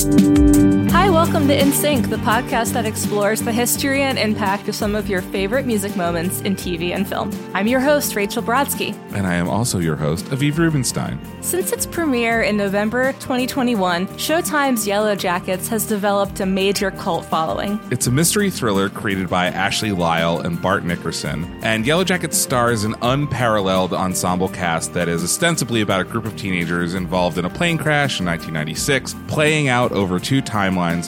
Hi, welcome to In Sync, the podcast that explores the history and impact of some of your favorite music moments in TV and film. I'm your host, Rachel Brodsky. And I am also your host, Aviv Rubenstein. Since its premiere in November 2021, Showtime's Yellow Jackets has developed a major cult following. It's a mystery thriller created by Ashley Lyle and Bart Nickerson, and Yellow Jackets stars an unparalleled ensemble cast that is ostensibly about a group of teenagers involved in a plane crash in 1996, playing out over two timelines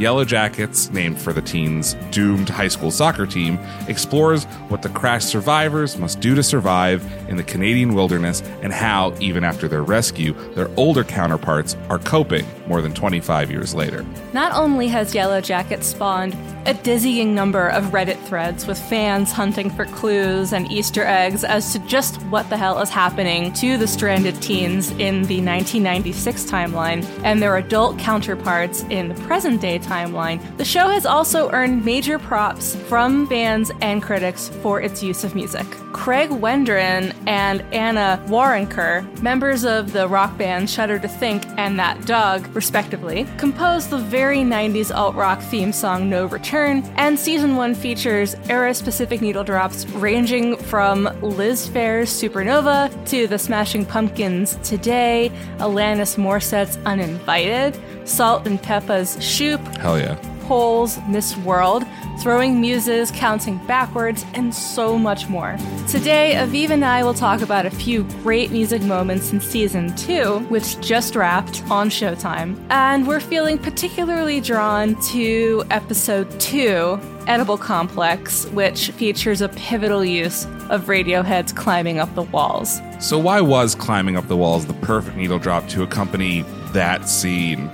Yellow Jackets, named for the teens' doomed high school soccer team, explores what the crash survivors must do to survive in the Canadian wilderness and how, even after their rescue, their older counterparts are coping more than 25 years later. Not only has Yellow Jackets spawned a dizzying number of Reddit threads with fans hunting for clues and Easter eggs as to just what the hell is happening to the stranded teens in the 1996 timeline and their adult counterparts in the present day timeline. The show has also earned major props from fans and critics for its use of music. Craig Wedren and Anna Waronker, members of the rock band Shudder to Think and That Dog, respectively, composed the very 90s alt rock theme song No Return, and season 1 features era specific needle drops ranging from Liz Phair's Supernova to the Smashing Pumpkins Today, Alanis Morissette's Uninvited, Salt-N-Pepa's Shoop, Hell yeah. Hole's, Miss World, throwing muses, counting backwards, and so much more. Today, Aviv and I will talk about a few great music moments in season two, which just wrapped on Showtime. And we're feeling particularly drawn to episode two, Edible Complex, which features a pivotal use of Radiohead's climbing up the walls. So, why was climbing up the walls the perfect needle drop to accompany that scene?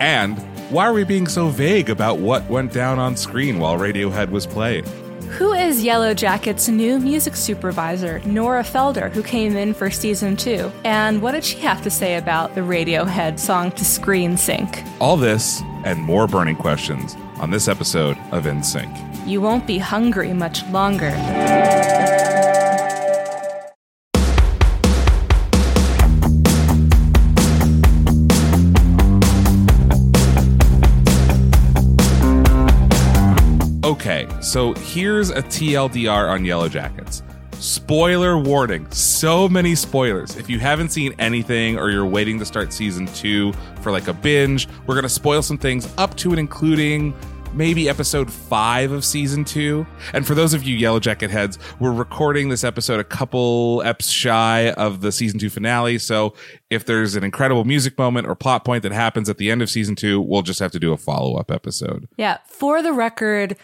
And why are we being so vague about what went down on screen while Radiohead was playing? Who is Yellow Jacket's new music supervisor, Nora Felder, who came in for season two? And what did she have to say about the Radiohead song to screen sync? All this and more burning questions on this episode of In Sync. You won't be hungry much longer. So here's a TLDR on Yellow Jackets. Spoiler warning. So many spoilers. If you haven't seen anything or you're waiting to start season two for like a binge, we're going to spoil some things up to and including maybe episode five of season two. And for those of you Yellow Jacket heads, we're recording this episode a couple eps shy of the season two finale. So if there's an incredible music moment or plot point that happens at the end of season two, we'll just have to do a follow up episode. Yeah, for the record,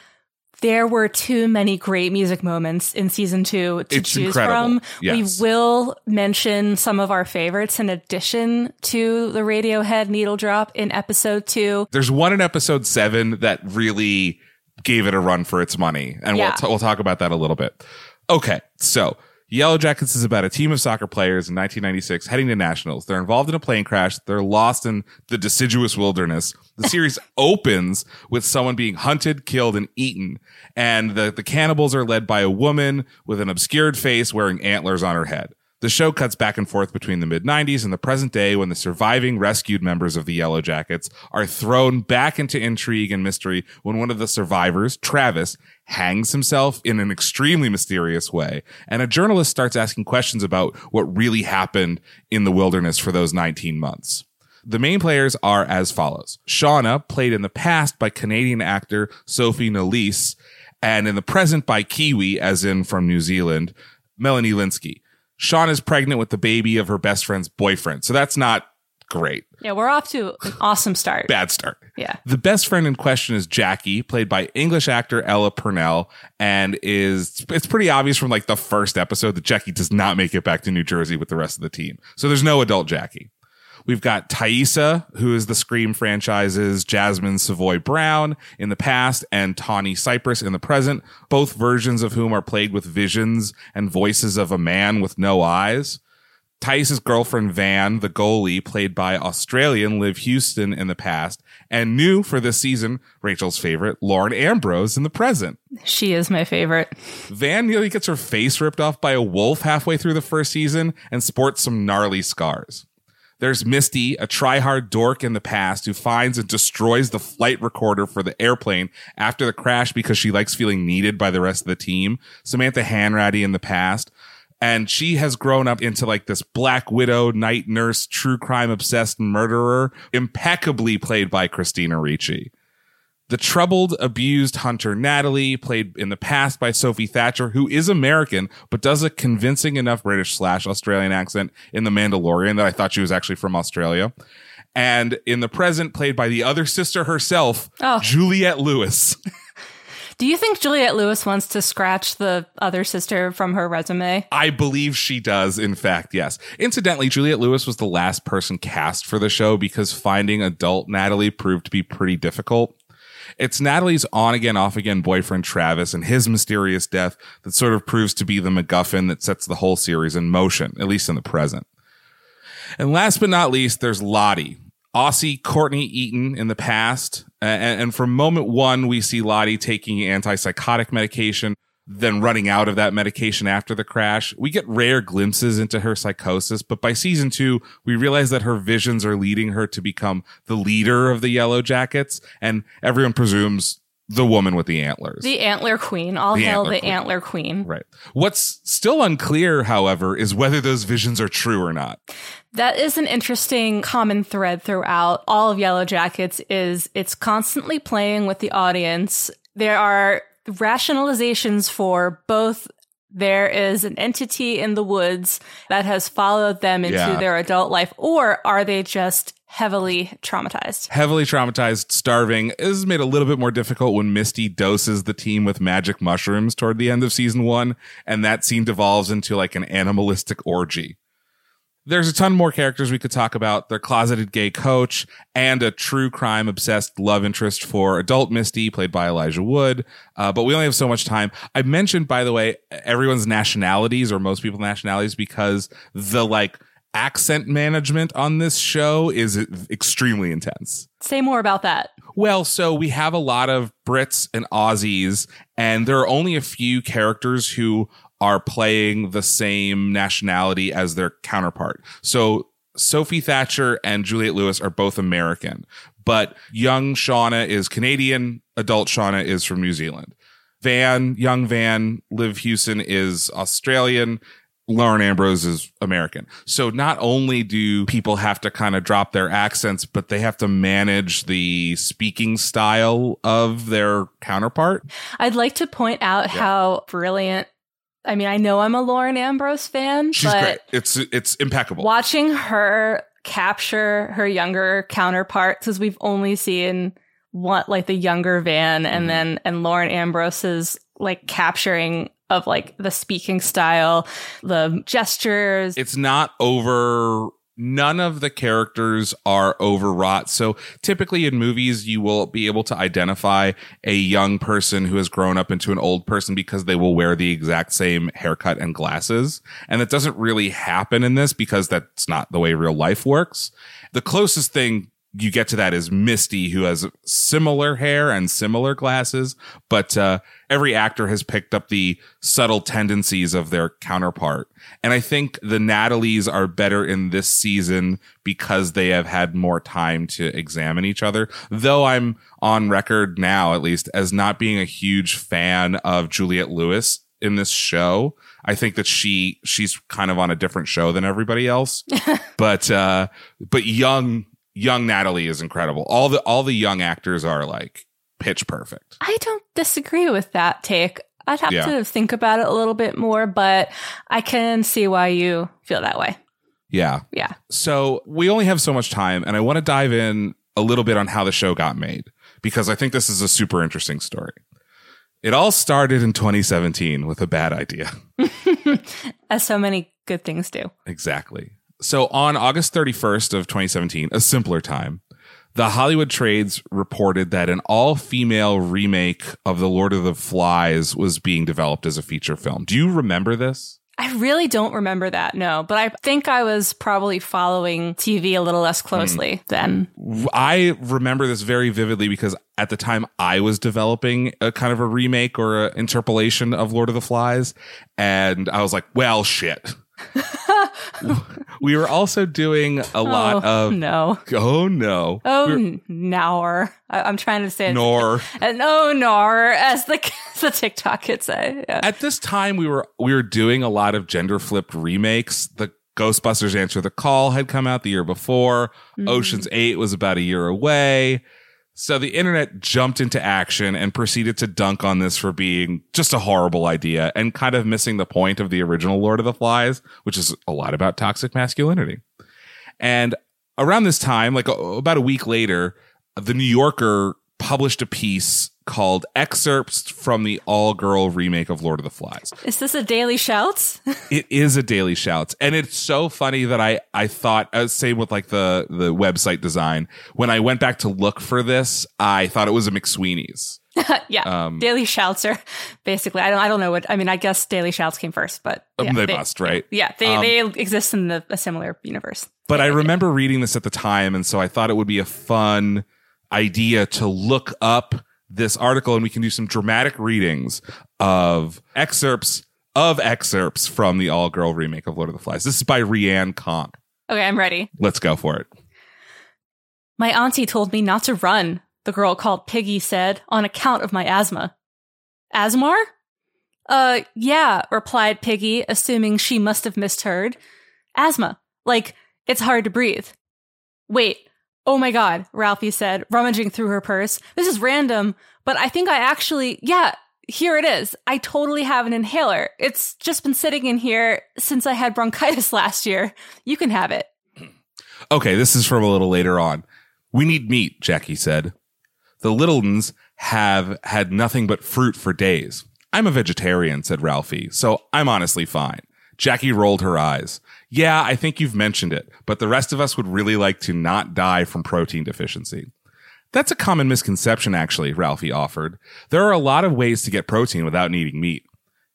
there were too many great music moments in season two to It's choose incredible. from. Yes. We will mention some of our favorites in addition to the Radiohead needle drop in episode two. There's one in episode seven that really gave it a run for its money, and Yeah. we'll, t- we'll talk about that a little bit. Okay, so Yellow Jackets is about a team of soccer players in 1996 heading to nationals. They're involved in a plane crash. They're lost in the deciduous wilderness. The series opens with someone being hunted, killed, and eaten, and the the cannibals are led by a woman with an obscured face wearing antlers on her head. The show cuts back and forth between the mid 90s and the present day when the surviving rescued members of the Yellow Jackets are thrown back into intrigue and mystery when one of the survivors, Travis, hangs himself in an extremely mysterious way. And a journalist starts asking questions about what really happened in the wilderness for those 19 months. The main players are as follows. Shauna, played in the past by Canadian actor Sophie Nélisse, and in the present by Kiwi, as in from New Zealand, Melanie Lynskey. Shauna is pregnant with the baby of her best friend's boyfriend. So that's not great. Yeah, we're off to an awesome start. Bad start. Yeah. The best friend in question is Jackie, played by English actor Ella Purnell, and is it's pretty obvious from like the first episode that Jackie does not make it back to New Jersey with the rest of the team. So there's no adult Jackie. We've got Taissa, who is the Scream franchise's Jasmine Savoy Brown in the past and Tawny Cypress in the present, both versions of whom are played with visions and voices of a man with no eyes. Taissa's girlfriend Van, the goalie, played by Australian Liv Hewson in the past, and new for this season, Rachel's favorite, Lauren Ambrose in the present. She is my favorite. Van nearly gets her face ripped off by a wolf halfway through the first season and sports some gnarly scars. There's Misty, a try-hard dork in the past who finds and destroys the flight recorder for the airplane after the crash because she likes feeling needed by the rest of the team. Samantha Hanratty in the past. And she has grown up into like this black widow, night nurse, true crime obsessed murderer, impeccably played by Christina Ricci. The troubled, abused hunter Natalie, played in the past by Sophie Thatcher, who is American, but does a convincing enough British slash Australian accent in The Mandalorian that I thought she was actually from Australia. And in the present, played by the other sister herself, Oh. Juliette Lewis. Do you think Juliette Lewis wants to scratch the other sister from her resume? I believe she does, in fact, yes. Incidentally, Juliette Lewis was the last person cast for the show because finding adult Natalie proved to be pretty difficult. It's Natalie's on again, off again boyfriend Travis and his mysterious death that sort of proves to be the MacGuffin that sets the whole series in motion, at least in the present. And last but not least, there's Lottie. Aussie Courtney Eaton in the past. And, and from moment one, we see Lottie taking antipsychotic medication, then running out of that medication after the crash. We get rare glimpses into her psychosis, but by season two, we realize that her visions are leading her to become the leader of the Yellow Jackets, and everyone presumes the woman with the antlers. The Antler Queen. All The hail Antler the Queen. Antler Queen. right. What's still unclear, however, is whether those visions are true or not. That is an interesting common thread throughout all of Yellow Jackets is it's constantly playing with the audience. There are rationalizations for both there is an entity in the woods that has followed them into Yeah. their adult life or are they just heavily traumatized? heavily traumatized, starving is made a little bit more difficult when Misty doses the team with magic mushrooms toward the end of season one, and that scene devolves into like an animalistic orgy. There's a ton more characters we could talk about. Their closeted gay coach and a true crime obsessed love interest for adult Misty, played by Elijah Wood. Uh, but we only have so much time. I mentioned, by the way, everyone's nationalities or most people's nationalities because the like accent management on this show is extremely intense. Say more about that. Well, so we have a lot of Brits and Aussies, and there are only a few characters who are playing the same nationality as their counterpart. So Sophie Thatcher and Juliette Lewis are both American, but young Shauna is Canadian, adult Shauna is from New Zealand. Van, young Van, Liv Hewson is Australian. Lauren Ambrose is American. So not only do people have to kind of drop their accents, but they have to manage the speaking style of their counterpart. I'd like to point out how brilliant I mean, I know I'm a Lauren Ambrose fan, She's but great. It's it's impeccable. watching her capture her younger counterparts because we've only seen what like the younger Van and Mhm. then and Lauren Ambrose's like capturing of like the speaking style, the gestures. It's not over none of the characters are overwrought. So typically in movies, you will be able to identify a young person who has grown up into an old person because they will wear the exact same haircut and glasses. And that doesn't really happen in this because that's not the way real life works. The closest thing you get to that is Misty, who has similar hair and similar glasses, but uh, every actor has picked up the subtle tendencies of their counterpart. And I think the Natalies are better in this season because they have had more time to examine each other. Though I'm on record now, at least, as not being a huge fan of Juliette Lewis in this show. I think that she she's kind of on a different show than everybody else. but uh but young young Natalie is incredible. All the all the young actors are like pitch perfect. I don't disagree with that take. I'd have Yeah. to think about it a little bit more, but I can see why you feel that way. Yeah. Yeah. So we only have so much time, and I want to dive in a little bit on how the show got made because I think this is a super interesting story. It all started in 2017 with a bad idea. As so many good things do. Exactly. So on August 31st of 2017, a simpler time, the Hollywood Trades reported that an all-female remake of The Lord of the Flies was being developed as a feature film. Do you remember this? I really don't remember that, no, but I think I was probably following TV a little less closely hmm. then. I remember this very vividly because at the time I was developing a kind of a remake or an interpolation of Lord of the Flies, and I was like, "Well, shit." we were also doing a lot oh, of no. oh no Oh, We were- nor. I- I'm trying to say nor and oh nor, as the the TikTok could say. Yeah. at this time we were we were doing a lot of gender flipped remakes the ghostbusters answer the call had come out the year before Mhm. oceans 8 was about a year away so the internet jumped into action and proceeded to dunk on this for being just a horrible idea and kind of missing the point of the original lord of the flies which is a lot about toxic masculinity. And around this time like about a week later the new yorker published a piece called excerpts from the all-girl remake of lord of the flies Is this a daily shouts? it is a daily shouts and it's so funny that i i thought uh, same with like the the website design when i went back to look for this i thought it was a mcsweeney's yeah. um daily shouts are basically. I don't. I don't know what. I mean, I guess daily shouts came first, but yeah, Um, they must, right? Yeah, they Um, they exist in the, a similar universe. but i remember reading this at the time and so i thought it would be a fun idea to look up this article and we can do some dramatic readings of excerpts of excerpts from the all-girl remake of lord of the flies this is by Riane Konc Okay, I'm ready. let's go for it My auntie told me not to run, the girl called Piggy said, on account of my asthma. Asmar? Uh, yeah, replied Piggy, assuming she must have misheard. Asthma. Like, it's hard to breathe. Wait. Oh my god, Ralphie said, rummaging through her purse. This is random, but I think I actually, yeah, here it is. I totally have an inhaler. It's just been sitting in here since I had bronchitis last year. You can have it. Okay, this is from a little later on. We need meat, Jackie said. The Littluns have had nothing but fruit for days. I'm a vegetarian, said Ralphie, so I'm honestly fine. Jackie rolled her eyes. Yeah, I think you've mentioned it, but the rest of us would really like to not die from protein deficiency. That's a common misconception, actually, Ralphie offered. There are a lot of ways to get protein without needing meat.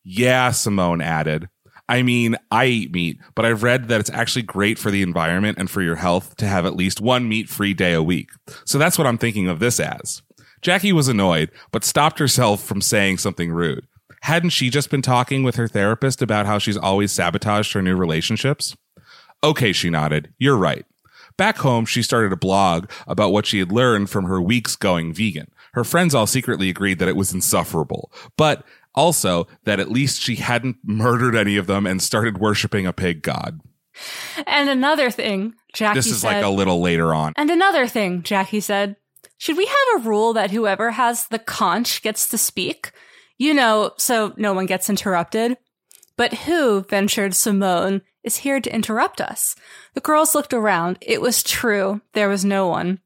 Yeah, Simone added. I mean, I eat meat, but I've read that it's actually great for the environment and for your health to have at least one meat free day a week. So that's what I'm thinking of this as. Jackie was annoyed, but stopped herself from saying something rude. Hadn't she just been talking with her therapist about how she's always sabotaged her new relationships? Okay, she nodded. You're right. Back home, she started a blog about what she had learned from her weeks going vegan. Her friends all secretly agreed that it was insufferable, but also that at least she hadn't murdered any of them and started worshiping a pig god. And another thing, Jackie This is said. like a little later on. And another thing, Jackie said, should we have a rule that whoever has the conch gets to speak? You know, so no one gets interrupted. But who, ventured Simone, is here to interrupt us? The girls looked around. It was true. There was no one.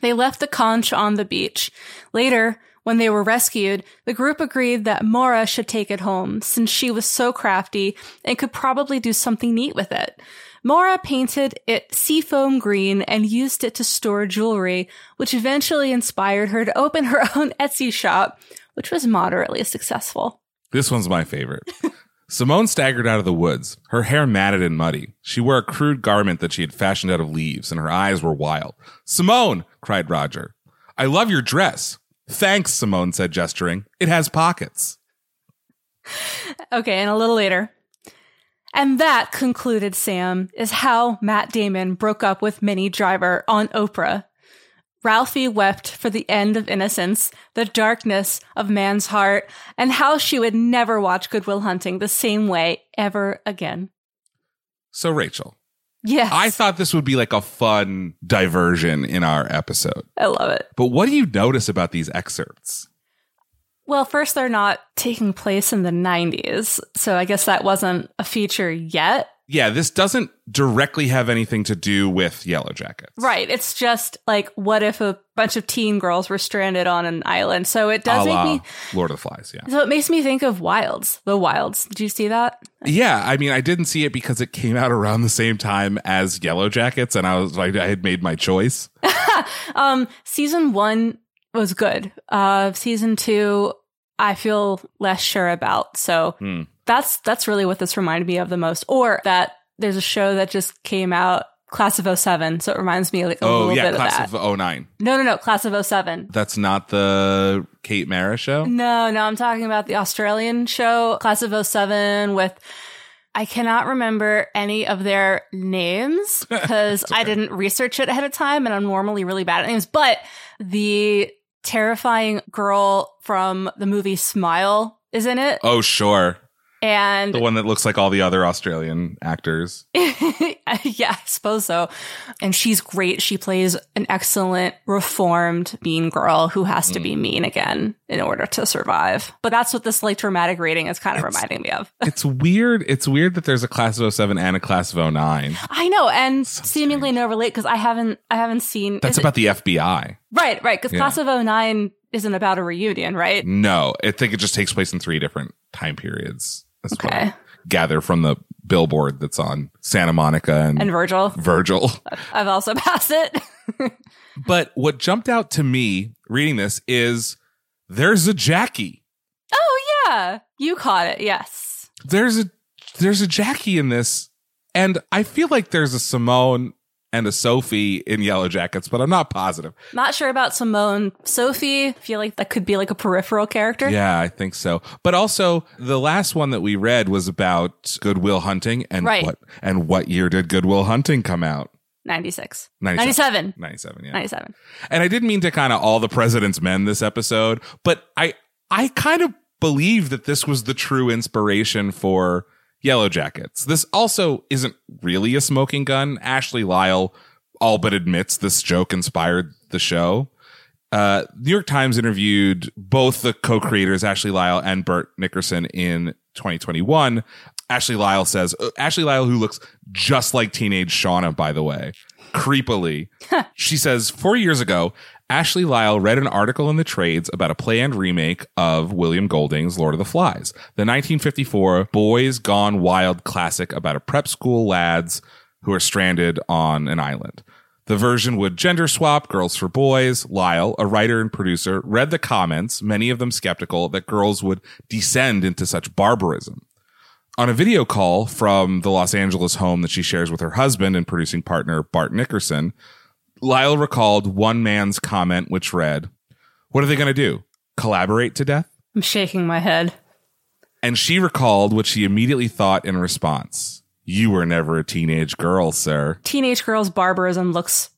They left the conch on the beach. Later, when they were rescued, the group agreed that Mora should take it home since she was so crafty and could probably do something neat with it. Mora painted it seafoam green and used it to store jewelry, which eventually inspired her to open her own Etsy shop, which was moderately successful. This one's my favorite. Simone staggered out of the woods, her hair matted and muddy. She wore a crude garment that she had fashioned out of leaves, and her eyes were wild. Simone! cried Roger. I love your dress. Thanks, Simone said, gesturing. It has pockets. Okay, and a little later. And that, concluded Sam, is how Matt Damon broke up with Minnie Driver on Oprah. Ralphie wept for the end of innocence, the darkness of man's heart, and how she would never watch Goodwill Hunting the same way ever again. So, Rachel, Yes. I thought this would be like a fun diversion in our episode. I love it. But what do you notice about these excerpts? Well, first, they're not taking place in the 90s, so I guess that wasn't a feature yet. Yeah, this doesn't directly have anything to do with Yellow Jackets. Right. It's just like, what if a bunch of teen girls were stranded on an island? So it does make me. Lord of the Flies, yeah. So it makes me think of Wilds, the Wilds. Did you see that? Yeah, I mean, I didn't see it because it came out around the same time as Yellow Jackets, and I was like, I had made my choice. Um, season one was good. Uh, season two, I feel less sure about. So Hmm. That's that's really what this reminded me of the most. Or that there's a show that just came out, Class of 07. So it reminds me like a Oh, little yeah, bit Class of that. Class of 09. no, no, no, Class of 07. That's not the Kate Mara show? No, no, I'm talking about the Australian show, Class of 07 with I cannot remember any of their names because I didn't research it ahead of time and I'm normally really bad at names. But the terrifying girl from the movie Smile is in it. Oh, sure. And The one that looks like all the other Australian actors. yeah, I suppose so. And she's great. She plays an excellent reformed mean girl who has to be mm. mean again in order to survive. But that's what this like dramatic rating is kind of It's- reminding me of. It's weird. It's weird that there's a class of 07 and a class of 09. I know, and So seemingly no relate because I haven't I haven't seen That's is it- about the FBI. right, right, because Yeah. Class of 09 isn't about a reunion, right? No, I think it just takes place in three different time periods. That's what I Okay. gather from the billboard that's on Santa Monica and, And Virgil. Virgil. I've also passed it. But what jumped out to me reading this is there's a Jackie. oh yeah. You caught it, yes. There's a there's a Jackie in this, and I feel like there's a Simone and a Sophie in Yellow Jackets, but I'm not positive. Not sure about Simone. Sophie, feel like that could be like a peripheral character. Yeah, I think so. But also, the last one that we read was about Goodwill Hunting, and Right. what and what year did Goodwill Hunting come out? 96. 97. 97. 97, yeah. 97. And I didn't mean to kind of all the president's men this episode, but I I kind of believe that this was the true inspiration for Yellow Jackets. This also isn't really a smoking gun. Ashley Lyle all but admits this joke inspired the show. Uh, New York Times interviewed both the co-creators, Ashley Lyle and Bart Nickerson, in 2021. Ashley Lyle says, uh, Ashley Lyle, who looks just like teenage Shauna, by the way, creepily. she says, four years ago, Ashley Lyle read an article in the trades about a planned remake of William Golding's Lord of the Flies, the 1954 Boys Gone Wild classic about a prep school lads who are stranded on an island. The version would gender swap girls for boys. Lyle, a writer and producer, read the comments, many of them skeptical that girls would descend into such barbarism. On a video call from the Los Angeles home that she shares with her husband and producing partner Bart Nickerson, Lyle recalled one man's comment which read, What are they going to do? Collaborate to death? I'm shaking my head. And she recalled what she immediately thought in response. You were never a teenage girl, sir. Teenage girls' barbarism looks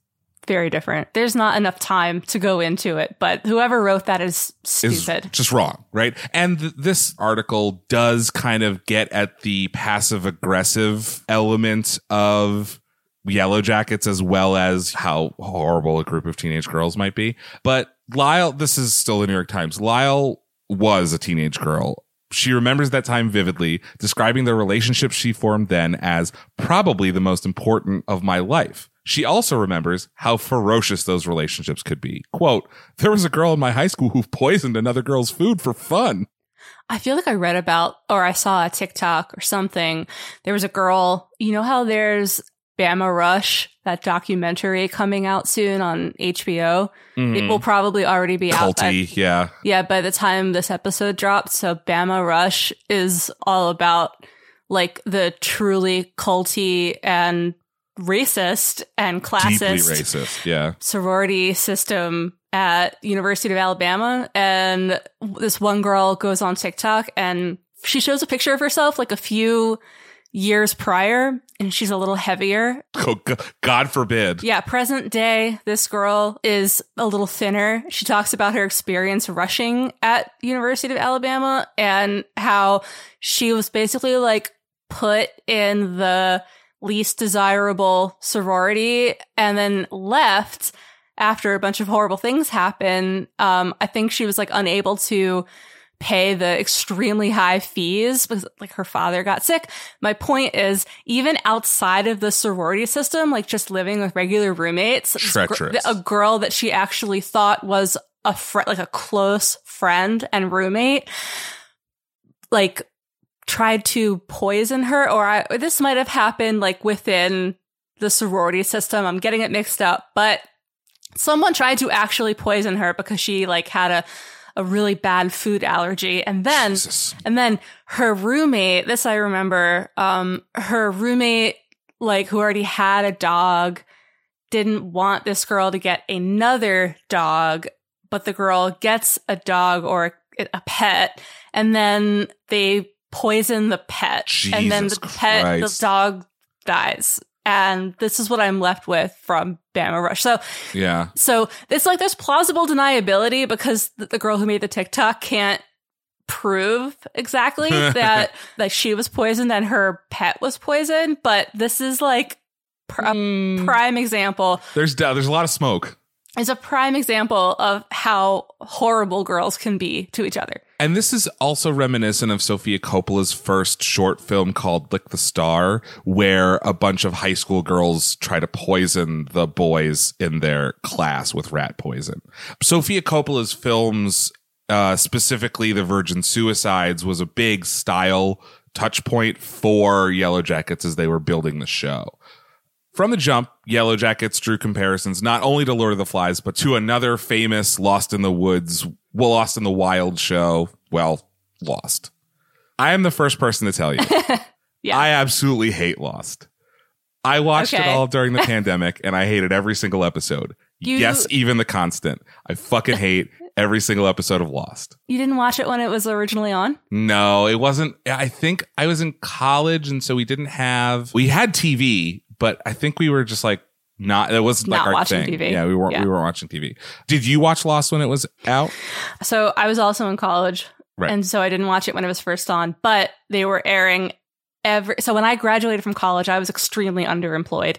very different. There's not enough time to go into it, but whoever wrote that is is stupid. just wrong, right? And th- this article does kind of get at the passive aggressive element of Yellow Jackets as well as how horrible a group of teenage girls might be. But Lyle, this is still the New York Times. Lyle was a teenage girl. She remembers that time vividly, describing the relationship she formed then as probably the most important of my life. She also remembers how ferocious those relationships could be. Quote, there was a girl in my high school who poisoned another girl's food for fun. I feel like I read about or I saw a TikTok or something. There was a girl, you know how there's Bama Rush, that documentary coming out soon on HBO. It mm-hmm. will probably already be out. by- Culty, yeah. yeah, by the time this episode drops. So Bama Rush is all about like the truly culty and racist and Deeply classist racist, yeah. sorority system at University of Alabama and this one girl goes on TikTok and she shows a picture of herself like a few years prior and she's a little heavier. Oh, God forbid. Yeah, present day this girl is a little thinner. She talks about her experience rushing at University of Alabama and how she was basically like put in the least desirable sorority and then left after a bunch of horrible things happen. Um, I think she was like unable to pay the extremely high fees because like her father got sick. My point is even outside of the sorority system, like just living with regular roommates, gr- a girl that she actually thought was a friend, like a close friend and roommate, like tried to poison her or I, or this might have happened like within the sorority system. I'm getting it mixed up, but someone tried to actually poison her because she like had a a really bad food allergy and then Jesus. and then her roommate this i remember um her roommate like who already had a dog didn't want this girl to get another dog but the girl gets a dog or a pet and then they poison the pet, and then the Jesus pet, the dog dies. And this is what I'm left with from Bama Rush. So, Yeah. so it's like there's plausible deniability because the, the girl who made the TikTok can't prove exactly that that she was poisoned and her pet was poisoned. But this is like pr- a Mm, prime example. there's there's a lot of smoke. Is a prime example of how horrible girls can be to each other. And this is also reminiscent of Sofia Coppola's first short film called Lick the Star, where a bunch of high school girls try to poison the boys in their class with rat poison. Sofia Coppola's films, uh, specifically The Virgin Suicides, was a big style touch point for Yellow Jackets as they were building the show. From the jump, Yellow Jackets drew comparisons not only to Lord of the Flies, but to another famous Lost in the Woods, well, Lost in the Wild show. Well, Lost. I am the first person to tell you. Yeah. I absolutely hate Lost. I watched it all during the pandemic and I hated every single episode. You- yes, even the constant. I fucking hate every single episode of Lost. You didn't watch it when it was originally on? No, it wasn't. I think I was in college, and so we didn't have. We had TV, but I think we were just like not. It was like our watching thing. TV. Yeah, we weren't. Yeah. We weren't watching TV. Did you watch Lost when it was out? So I was also in college, Right. and so I didn't watch it when it was first on. But they were airing every. So when I graduated from college, I was extremely underemployed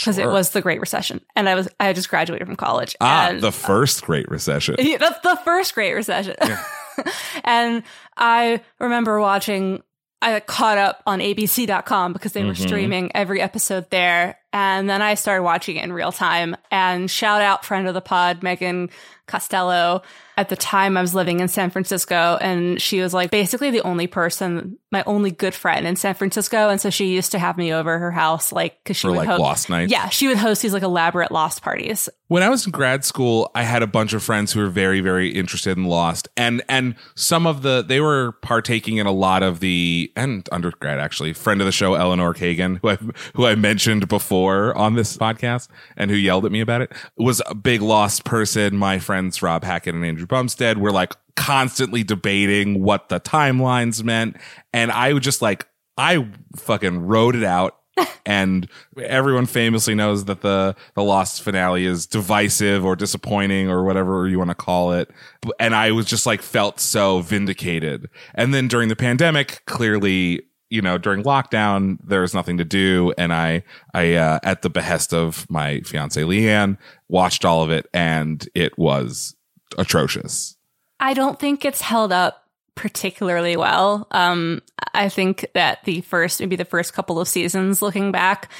because it was the Great Recession, and I was I had just graduated from college. ah and, the first Great Recession. Yeah, the, the first Great Recession. and I remember watching, I caught up on ABC.com because they were Mhm. streaming every episode there. And then I started watching it in real time. And shout out friend of the pod, Megan Costello. At the time, I was living in San Francisco, and she was like basically the only person, my only good friend in San Francisco. And so she used to have me over her house, like, because she For would like host. Lost nights. Yeah, she would host these like elaborate lost parties. When I was in grad school, I had a bunch of friends who were very, very interested in Lost, and and some of the they were partaking in a lot of the and undergrad actually. Friend of the show, Eleanor Kagan, who I who I mentioned before on this podcast, and who yelled at me about it, was a big Lost person. My friends Rob Hackett and Andrew Bumstead were like constantly debating what the timelines meant, and I would just like I fucking wrote it out. And everyone famously knows that the the lost finale is divisive or disappointing or whatever you want to call it. And i was just like felt so vindicated. And then during the pandemic clearly you know during lockdown there was nothing to do and i i uh, at the behest of my fiance leanne watched all of it and it was atrocious I don't think it's held up particularly well. Um, I think that the first, maybe the first couple of seasons looking back,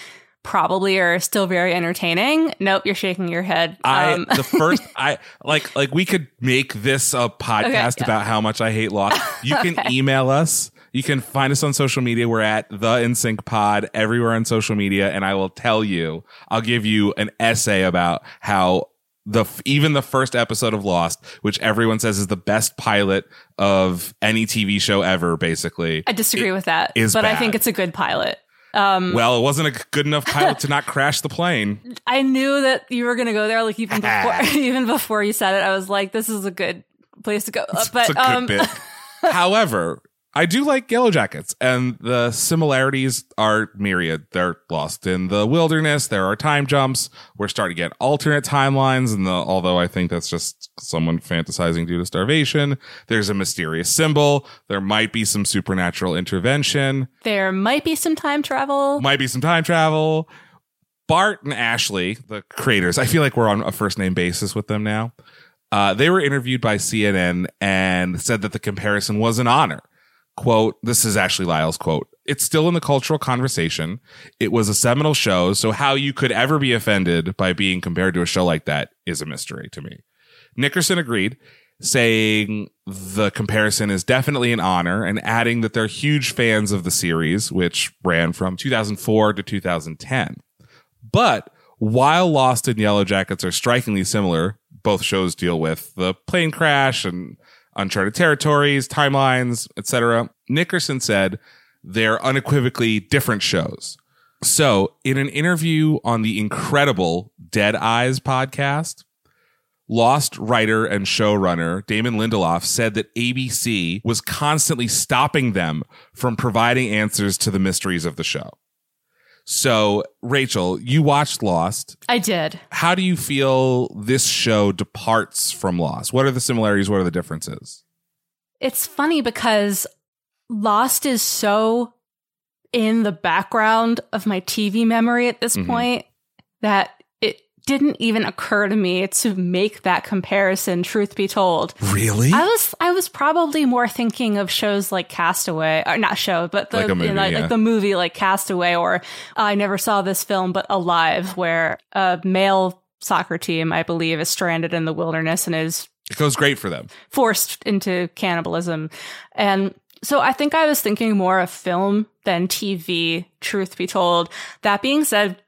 probably are still very entertaining. Nope, you're shaking your head. I Um, the first I like like we could make this a podcast yeah. about how much I hate Lost. You can email us. You can find us on social media. We're at the InSync Pod everywhere on social media, and I will tell you. I'll give you an essay about how the even the first episode of Lost, which everyone says is the best pilot of any TV show ever, basically. I disagree with that, is but I think it's a good pilot. Um, Well, it wasn't a good enough pilot to not crash the plane. I knew that you were going to go there. Like even before, even before you said it, I was like, "This is a good place to go." Uh, but it's a good um. However, I do like Yellow Jackets, and the similarities are myriad. They're lost in the wilderness. There are time jumps. We're starting to get alternate timelines, and the, although I think that's just someone fantasizing due to starvation, there's a mysterious symbol. There might be some supernatural intervention. there might be some time travel. Might be some time travel. Bart and Ashley, the creators, I feel like we're on a first name basis with them now. Uh, they were interviewed by CNN and said that the comparison was an honor. Quote, this is Ashley Lyle's quote. It's still in the cultural conversation. It was a seminal show, so how you could ever be offended by being compared to a show like that is a mystery to me. Nickerson agreed, saying the comparison is definitely an honor and adding that they're huge fans of the series, which ran from 2004 to 2010. But while Lost and Yellow Jackets are strikingly similar, both shows deal with the plane crash and uncharted territories, timelines, etc. Nickerson said they're unequivocally different shows. So, in an interview on the incredible Dead Eyes podcast, Lost writer and showrunner Damon Lindelof said that ABC was constantly stopping them from providing answers to the mysteries of the show. So, Rachel, you watched Lost. I did. How do you feel this show departs from Lost? What are the similarities? What are the differences? It's funny because Lost is so in the background of my TV memory at this Mhm. point that didn't even occur to me to make that comparison truth be told Really? I was I was probably more thinking of shows like Castaway, or not show, but the Like movie, you know, yeah. like the movie like Castaway, or uh, I never saw this film, but Alive, where a male soccer team, I believe, is stranded in the wilderness and is it goes great for them. forced into cannibalism, and so I think I was thinking more of film than TV. Truth be told, that being said.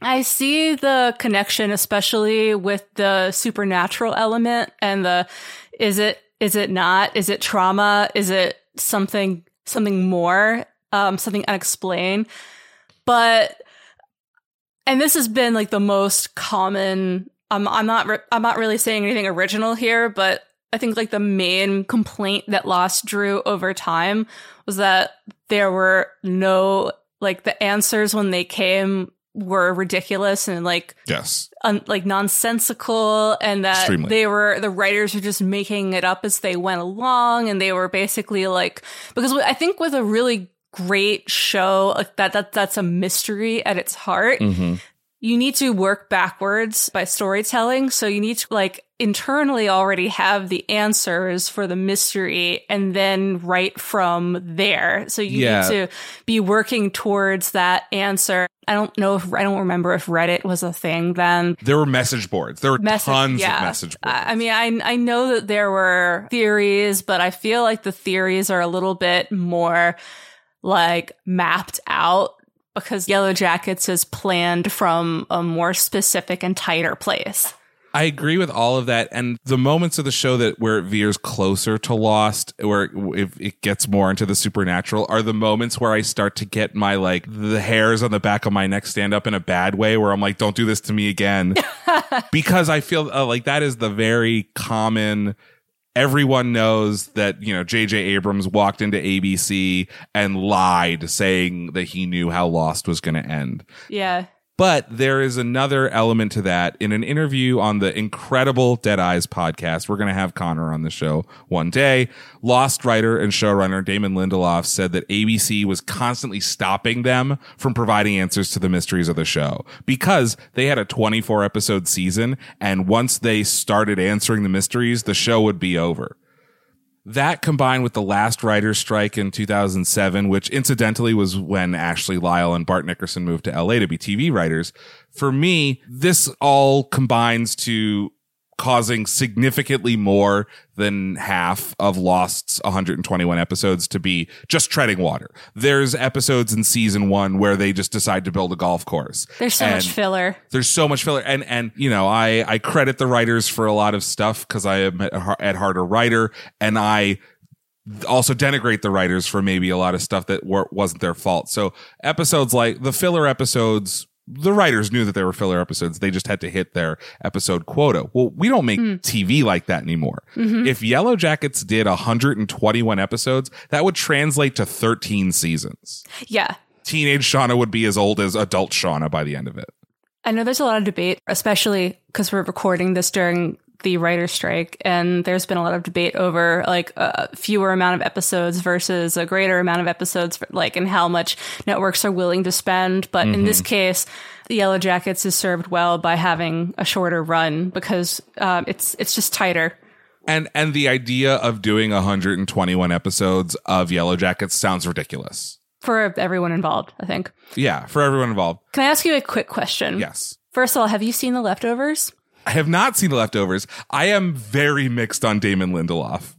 I see the connection, especially with the supernatural element and the is it is it not? Is it trauma? Is it something something more um something unexplained? But and this has been like the most common i'm i'm not re- i'm not really saying anything original here but i think like the main complaint that lost drew over time was that there were no like the answers when they came were ridiculous and like Yes. un- like nonsensical and that Extremely. they were the writers were just making it up as they went along and they were basically like because I think with a really great show like that that that's a mystery at its heart Mm-hmm. You need to work backwards by storytelling. So you need to like internally already have the answers for the mystery and then write from there. So you Yeah. need to be working towards that answer. I don't know if I don't remember if Reddit was a thing then. There were message boards. There were Message- tons yeah. of message boards. I I mean, I I know that there were theories, but I feel like the theories are a little bit more like mapped out because Yellow Jackets is planned from a more specific and tighter place. I agree with all of that, and the moments of the show that where it veers closer to Lost, where it, if it gets more into the supernatural, are the moments where I start to get my like the hairs on the back of my neck stand up in a bad way, where I'm like, "Don't do this to me again," because I feel uh, like that is the very common. Everyone knows that you know J.J. Abrams walked into ABC and lied, saying that he knew how Lost was going to end. Yeah. But there is another element to that. In an interview on the incredible Dead Eyes podcast, we're going to have Connor on the show one day. Lost writer and showrunner Damon Lindelof said that ABC was constantly stopping them from providing answers to the mysteries of the show because they had a 24 episode season. And once they started answering the mysteries, the show would be over. That combined with the last writer's strike in 2007, which incidentally was when Ashley Lyle and Bart Nickerson moved to LA to be TV writers. For me, this all combines to causing significantly more than half of Lost's 121 episodes to be just treading water. There's episodes in season one where they just decide to build a golf course. There's so much filler. there's so much filler and and you know i i credit the writers for a lot of stuff because i am at, heart- a writer and i also denigrate the writers for maybe a lot of stuff that wasn't their fault so episodes like the filler episodes the writers knew that they were filler episodes. They just had to hit their episode quota. Well we don't make hmm. tv like that anymore. Mm-hmm. If yellow jackets did 121 episodes that would translate to 13 seasons. Yeah. teenage shauna would be as old as adult shauna by the end of it. I know there's a lot of debate, especially because we're recording this during the writer's strike, and there's been a lot of debate over like a fewer amount of episodes versus a greater amount of episodes, for, like and how much networks are willing to spend. But in this case, the Yellow Jackets is served well by having a shorter run because um, it's it's just tighter. And and the idea of doing 121 episodes of Yellow Jackets sounds ridiculous. For everyone involved, I think. Yeah, for everyone involved. Can I ask you a quick question? Yes. First of all, have you seen The Leftovers? I have not seen the leftovers. I am very mixed on Damon Lindelof.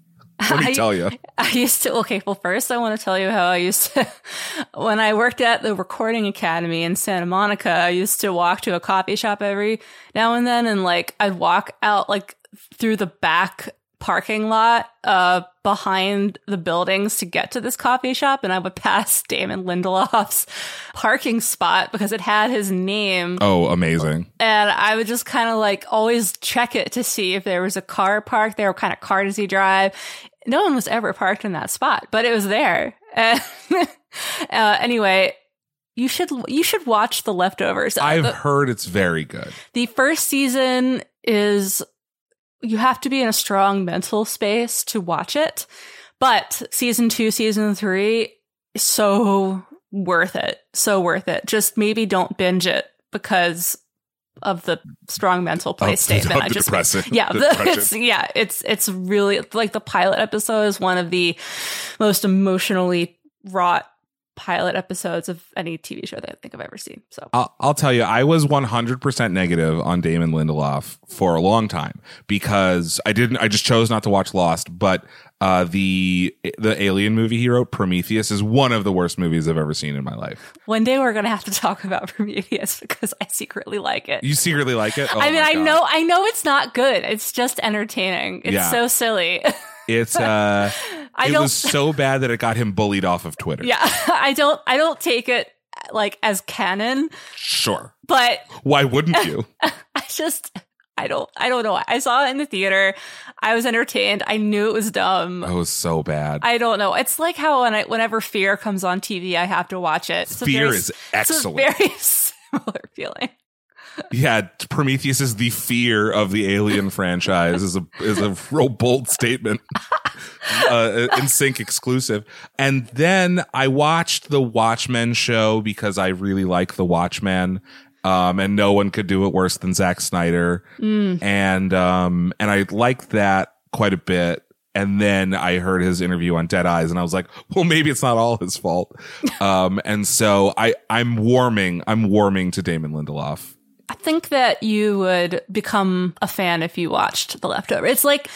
Let me I- tell you. I used to, okay, well, first I want to tell you how I used to, when I worked at the Recording Academy in Santa Monica, I used to walk to a coffee shop every now and then, and like I'd walk out like through the back parking lot uh behind the buildings to get to this coffee shop and I would pass Damon Lindelof's parking spot because it had his name Oh, amazing. and I would just kind of like always check it to see if there was a car parked there. What kind of car does he drive? No one was ever parked in that spot, but it was there. And, uh, anyway, you should you should watch The Leftovers. I've the, heard it's very good. the first season is you have to be in a strong mental space to watch it, but season two, season three so worth it. So worth it. Just maybe don't binge it because of the strong mental oh, place Of statement. of I just depressing- yeah, the the- it's yeah, it's it's really like the pilot episode is one of the most emotionally wrought pilot episodes of any TV show that I think I've ever seen. So I'll, I'll tell you, I was 100% negative on Damon Lindelof for a long time because I didn't, I just chose not to watch Lost, but uh, the the alien movie he wrote, Prometheus, is one of the worst movies I've ever seen in my life. one day we're gonna have to talk about Prometheus because I secretly like it. You secretly like it? Oh I mean, I God. know, I know it's not good. It's just entertaining. It's Yeah. so silly. It's, uh, I it was so bad that it got him bullied off of Twitter. yeah, I don't. I don't take it like as canon, Sure. but Why wouldn't you? I just. I don't. I don't know. I saw it in the theater. I was entertained. I knew it was dumb. It was so bad. I don't know. It's like how when I, whenever Fear comes on TV, I have to watch it. It's Fear very- is excellent. very similar feeling. Yeah, Prometheus is the fear of the Alien franchise is a is a real bold statement. uh, in sync exclusive. And then I watched the Watchmen show because I really like the Watchmen. Um, and no one could do it worse than Zack Snyder. And um, and I liked that quite a bit. And then I heard his interview on Dead Eyes, and I was like, "Well, maybe it's not all his fault." um, and so I, I'm warming, I'm warming to Damon Lindelof. I think that you would become a fan if you watched The Leftover. It's like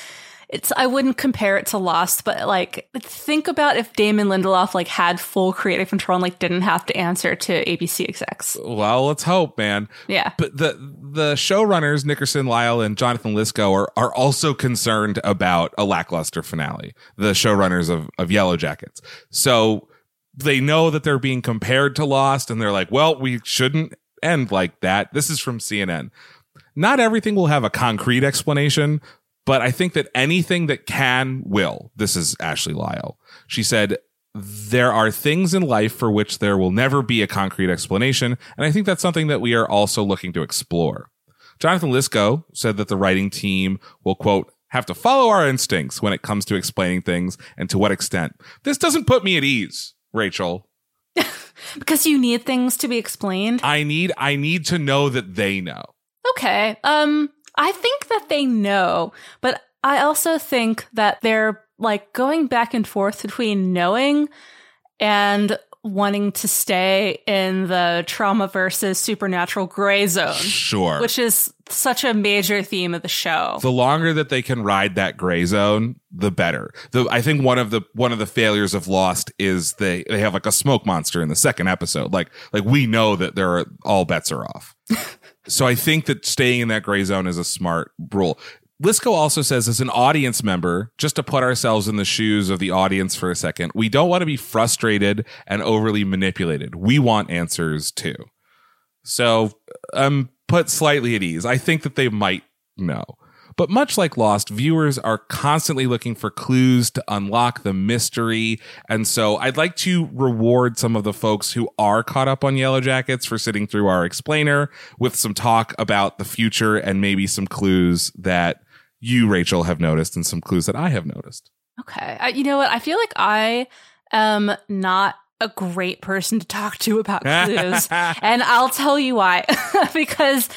it's I wouldn't compare it to Lost, but like think about if Damon Lindelof like had full creative control and like didn't have to answer to ABC execs. Well, let's hope, man. Yeah. But the the showrunners Nickerson, Lyle, and Jonathan Lisco are are also concerned about a lackluster finale. The showrunners of of Yellow Jackets, so they know that they're being compared to Lost, and they're like, "Well, we shouldn't end like that." This is from CNN. Not everything will have a concrete explanation, but I think that anything that can will. This is Ashley Lyle. She said, there are things in life for which there will never be a concrete explanation, and I think that's something that we are also looking to explore. Jonathan Lisco said that the writing team will, quote, have to follow our instincts when it comes to explaining things and to what extent. This doesn't put me at ease, Rachel. Because you need things to be explained. I need I need to know that they know. Okay. Um, I think that they know, but I also think that they're like going back and forth between knowing and wanting to stay in the trauma versus supernatural gray zone, Sure. which is such a major theme of the show. the longer that they can ride that gray zone, the better. The I think one of the one of the failures of Lost is they they have like a smoke monster in the second episode. Like like we know that there are all bets are off. so I think that staying in that gray zone is a smart rule. Lisco also says, as an audience member, just to put ourselves in the shoes of the audience for a second, we don't want to be frustrated and overly manipulated. We want answers too. So I'm put slightly at ease. I think that they might know. But much like Lost, viewers are constantly looking for clues to unlock the mystery. And so I'd like to reward some of the folks who are caught up on Yellow Jackets for sitting through our explainer with some talk about the future and maybe some clues that you, Rachel, have noticed and some clues that I have noticed. Okay. I, you know what? I feel like I am not a great person to talk to about clues. and I'll tell you why. because,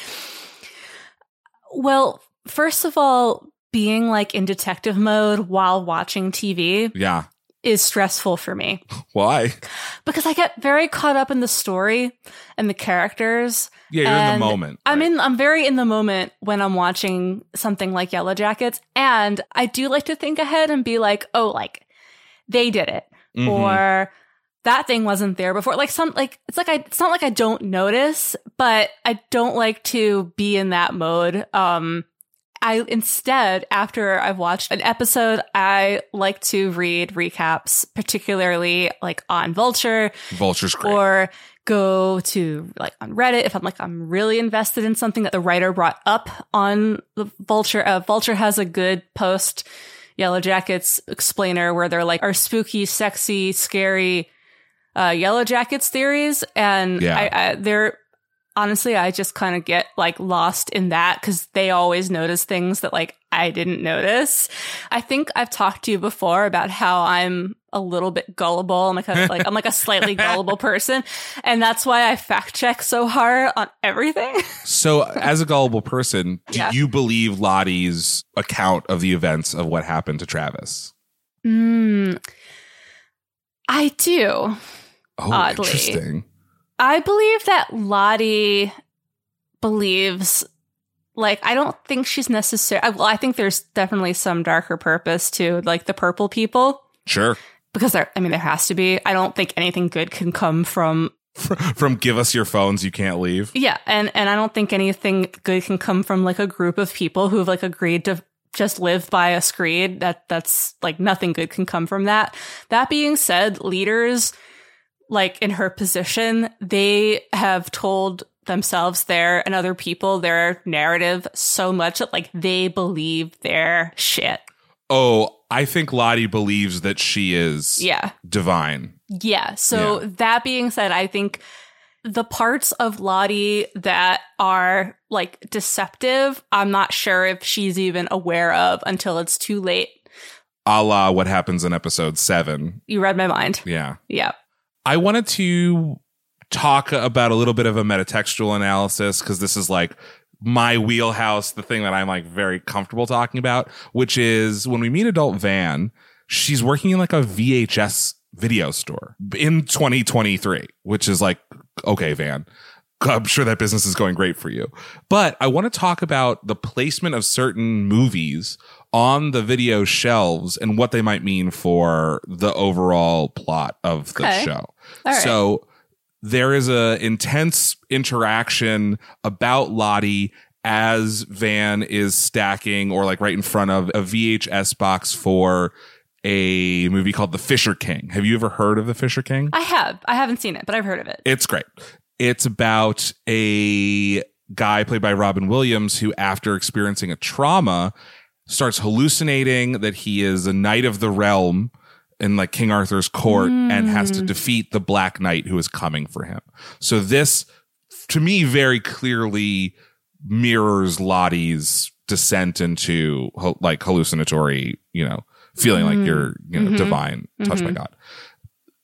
well, first of all, being like in detective mode while watching TV Yeah. is stressful for me Why? because I get very caught up in the story and the characters. Yeah, you're in the moment. I'm right? in I'm very in the moment when I'm watching something like Yellow Jackets and I do like to think ahead and be like, "Oh, like they did it." Mhm. Or that thing wasn't there before. Like some like it's like I it's not like I don't notice, but I don't like to be in that mode. Um I instead, after I've watched an episode, I like to read recaps, particularly like on Vulture Vulture's great. or go to like on Reddit if I'm like I'm really invested in something that the writer brought up on the Vulture. Uh, Vulture has a good post Yellow Jackets explainer where they're like our spooky, sexy, scary uh, Yellow Jackets theories, and Yeah. I, I they're honestly I just kind of get like lost in that because they always notice things that like I didn't notice. I think I've talked to you before about how I'm a little bit gullible. I'm like a, like I'm like a slightly gullible person, and that's why I fact check so hard on everything. so, as a gullible person, do Yeah. you believe Lottie's account of the events of what happened to Travis? Mm, I do. Oh, Oddly. interesting. I believe that Lottie believes, like, I don't think she's necessary. Well, I think there's definitely some darker purpose to, like, the purple people. Sure. Because there, I mean, there has to be. I don't think anything good can come from, From give us your phones, you can't leave. yeah, and and I don't think anything good can come from like a group of people who've like agreed to just live by a screed. That that's like nothing good can come from that. That being said, leaders like in her position, they have told themselves there and other people their narrative so much that like they believe their shit. Oh, I think Lottie believes that she is Yeah. divine. Yeah. So that being said, I think the parts of Lottie that are like deceptive, I'm not sure if she's even aware of until it's too late. A la what happens in episode seven. You read my mind. Yeah. Yeah. I wanted to talk about a little bit of a metatextual analysis because this is like my wheelhouse, the thing that I'm like very comfortable talking about, which is when we meet adult Van, she's working in like a VHS video store in 2023, which is like, okay, Van. I'm sure that business is going great for you. But I want to talk about the placement of certain movies on the video shelves and what they might mean for the overall plot of the Okay. show. Right. So there is a intense interaction about Lottie as Van is stacking or like right in front of a VHS box for a movie called The Fisher King. Have you ever heard of The Fisher King? I have. I haven't seen it, but I've heard of it. It's great. It's about a guy played by Robin Williams who, after experiencing a trauma, starts hallucinating that he is a knight of the realm in like King Arthur's court and has to defeat the Black Knight who is coming for him. So this, to me, very clearly mirrors Lottie's descent into like hallucinatory, you know, feeling like you're, you know, Mhm. divine, touched by Mhm. God.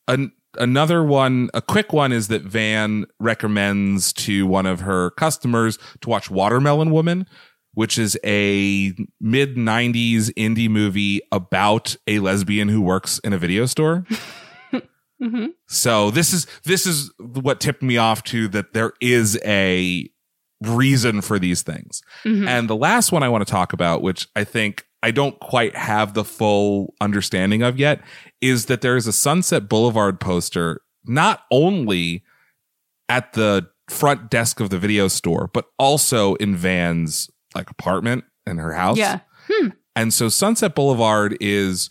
An- another one, a quick one is that Van recommends to one of her customers to watch Watermelon Woman, which is a mid 90s indie movie about a lesbian who works in a video store. hmm So this is this is what tipped me off to that there is a reason for these things. hmm And the last one I want to talk about, which I think I don't quite have the full understanding of yet, is that there is a Sunset Boulevard poster not only at the front desk of the video store, but also in Van's like apartment in her house. Yeah. And so Sunset Boulevard is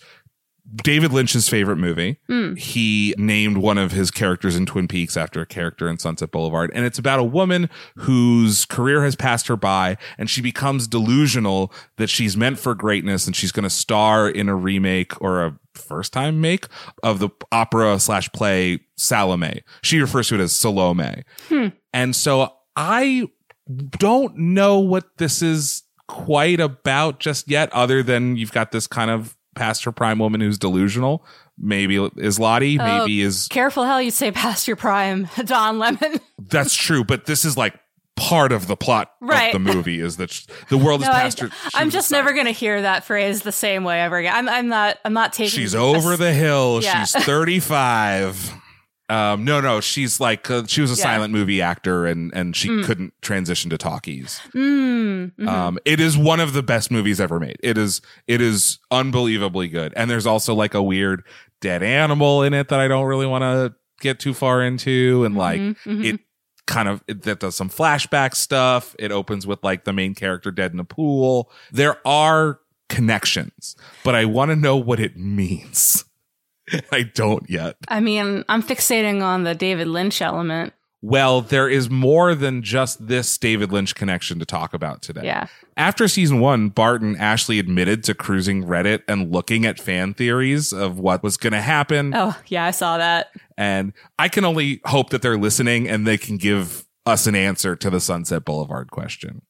David Lynch's favorite movie. Mm. He named one of his characters in Twin Peaks after a character in Sunset Boulevard. And it's about a woman whose career has passed her by and she becomes delusional that she's meant for greatness and she's going to star in a remake or a first time make of the opera slash play Salome. She refers to it as Salome. Hmm. And so I don't know what this is quite about just yet, other than you've got this kind of past her prime woman who's delusional. Maybe is Lottie, Oh. maybe is Careful how you say past your prime, Don Lemon. that's true, but this is like part of the plot Right. of the movie is that sh- the world is No, I, her. I'm just a never going to hear that phrase the same way ever again. I'm, I'm not. I'm not taking. She's a- over the hill. Yeah. She's 35. Um, no, no, she's like uh, she was a Yeah. silent movie actor, and and she Mm. couldn't transition to talkies. Mm, mhm. Um, it is one of the best movies ever made. It is it is unbelievably good. And there's also like a weird dead animal in it that I don't really want to get too far into. And like Mhm, mhm. it kind of that does some flashback stuff. It opens with like the main character dead in a pool. There are connections, but I want to know what it means. I don't yet. I mean, I'm fixating on the David Lynch element. Well, there is more than just this David Lynch connection to talk about today. Yeah. After season one, Bart and Ashley admitted to cruising Reddit and looking at fan theories of what was going to happen. Oh, yeah, I saw that. And I can only hope that they're listening and they can give us an answer to the Sunset Boulevard question.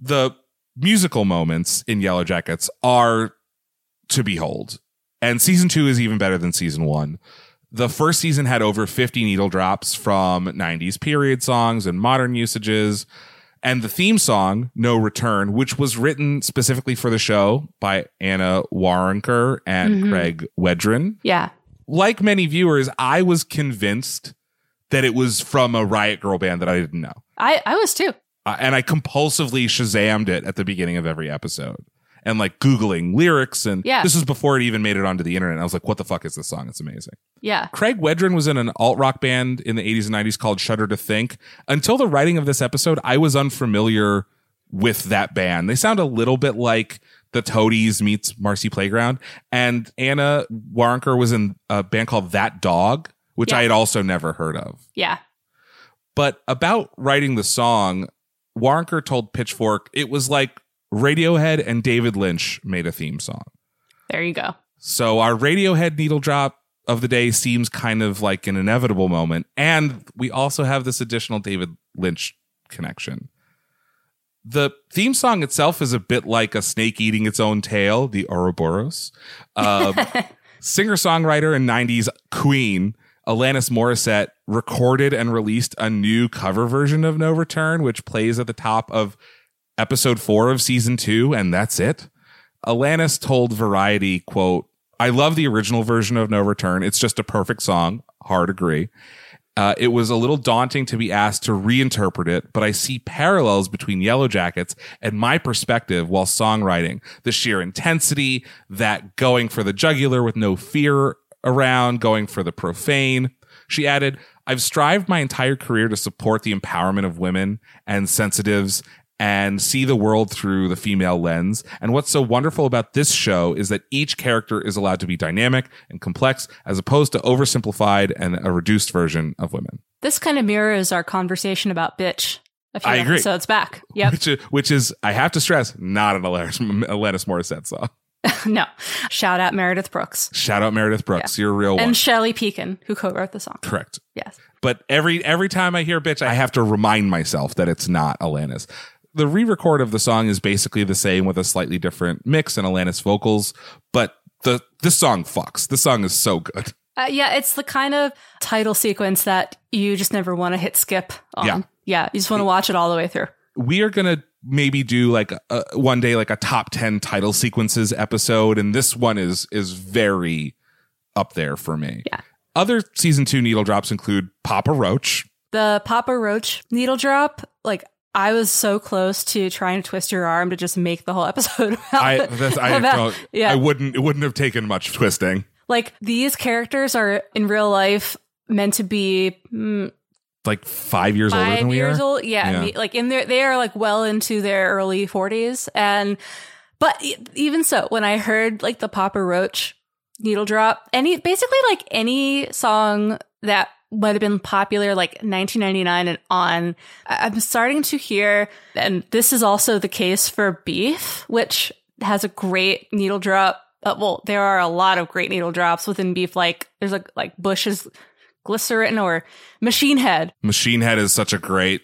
The musical moments in Yellow Jackets are to behold. And season two is even better than season one. The first season had over 50 needle drops from 90s period songs and modern usages. And the theme song, No Return, which was written specifically for the show by Anna Waronker and Mhm. Craig Wedren. Yeah. Like many viewers, I was convinced that it was from a Riot Grrrl band that I didn't know. I, I was too. Uh, and I compulsively Shazammed it at the beginning of every episode and like Googling lyrics. And Yeah. this was before it even made it onto the internet. I was like, what the fuck is this song? It's amazing. Yeah. Craig Wedren was in an alt rock band in the 80s and 90s called Shudder to Think. Until the writing of this episode, I was unfamiliar with that band. They sound a little bit like the Toadies meets Marcy Playground. And Anna Waronker was in a band called That Dog, which Yeah. I had also never heard of. Yeah. But about writing the song, Waronker told Pitchfork it was like Radiohead and David Lynch made a theme song. There you go. So our Radiohead needle drop of the day seems kind of like an inevitable moment. And we also have this additional David Lynch connection. The theme song itself is a bit like a snake eating its own tail, the Ouroboros. Um, Singer songwriter and 90s queen Alanis Morissette recorded and released a new cover version of No Return, which plays at the top of episode four of season two, and that's it. Alanis told Variety, quote, I love the original version of No Return. It's just a perfect song. Hard agree. Uh, it was a little daunting to be asked to reinterpret it, but I see parallels between Yellow Jackets and my perspective while songwriting. The sheer intensity, that going for the jugular with no fear around, going for the profane. She added, I've strived my entire career to support the empowerment of women and sensitives and see the world through the female lens. And what's so wonderful about this show is that each character is allowed to be dynamic and complex as opposed to oversimplified and a reduced version of women. This kind of mirrors our conversation about bitch a few I agree. So it's back. Yep. Which is, which is, I have to stress, not an Alanis, Alanis Morissette song. no. Shout out Meredith Brooks Shout out Meredith Brooks. You're a real one. and Shelly Peiken, who co-wrote the song. Correct. Yes. But every every time I hear bitch, I have to remind myself that it's not Alanis. The re-record of the song is basically the same with a slightly different mix and Alanis vocals, but the this song fucks. This song is so good. Uh, yeah, it's the kind of title sequence that you just never want to hit skip on. Yeah. Yeah, you just want to watch it all the way through. We are gonna maybe do like a, one day like a top ten title sequences episode, and this one is is very up there for me. Yeah. Other season two needle drops include Papa Roach. The Papa Roach needle drop, like I was so close to trying to twist your arm to just make the whole episode about, I I about- yeah. I wouldn't it wouldn't have taken much twisting. like these characters are in real life meant to be mm, Like five years older than we years are. old. Yeah, Yeah. like in their they are like well into their early forties, and but even so, when I heard like the Papa Roach needle drop, any basically like any song that might have been popular like 1999 and on, I'm starting to hear, and this is also the case for Beef, which has a great needle drop. Uh, well, there are a lot of great needle drops within Beef. Like there's like like Bush's Glycerine or Machine Head Machine Head is such a great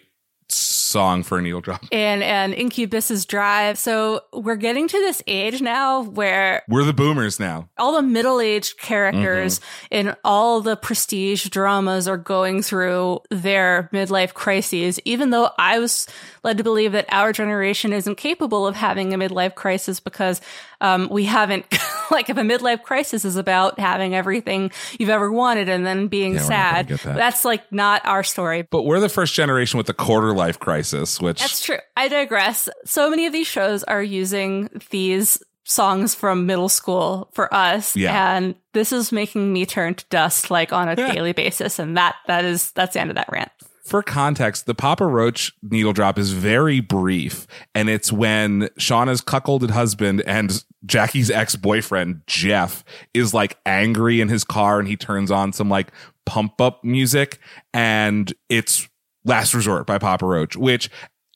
song for a needle drop. and and Incubus's Drive. So we're getting to this age now where We're the boomers now. all the middle-aged characters in all the prestige dramas are going through their midlife crises even though i was led to believe that our generation isn't capable of having a midlife crisis because um, we haven't like if a midlife crisis is about having everything you've ever wanted and then being Yeah, we're not gonna sad that. that's like not our story But we're the first generation with the quarter life crisis, which That's true. I digress. So many of these shows are using these songs from middle school for us. Yeah. And this is making me turn to dust like on a daily basis. And that that is that's the end of that rant. For context, the Papa Roach needle drop is very brief, and it's when Shauna's cuckolded husband and Jackie's ex boyfriend, Jeff, is like angry in his car and he turns on some like pump up music, and it's Last Resort by Papa Roach, which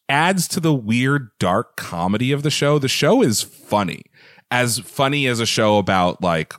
adds to the weird dark comedy of the show. The show is funny, as funny as a show about like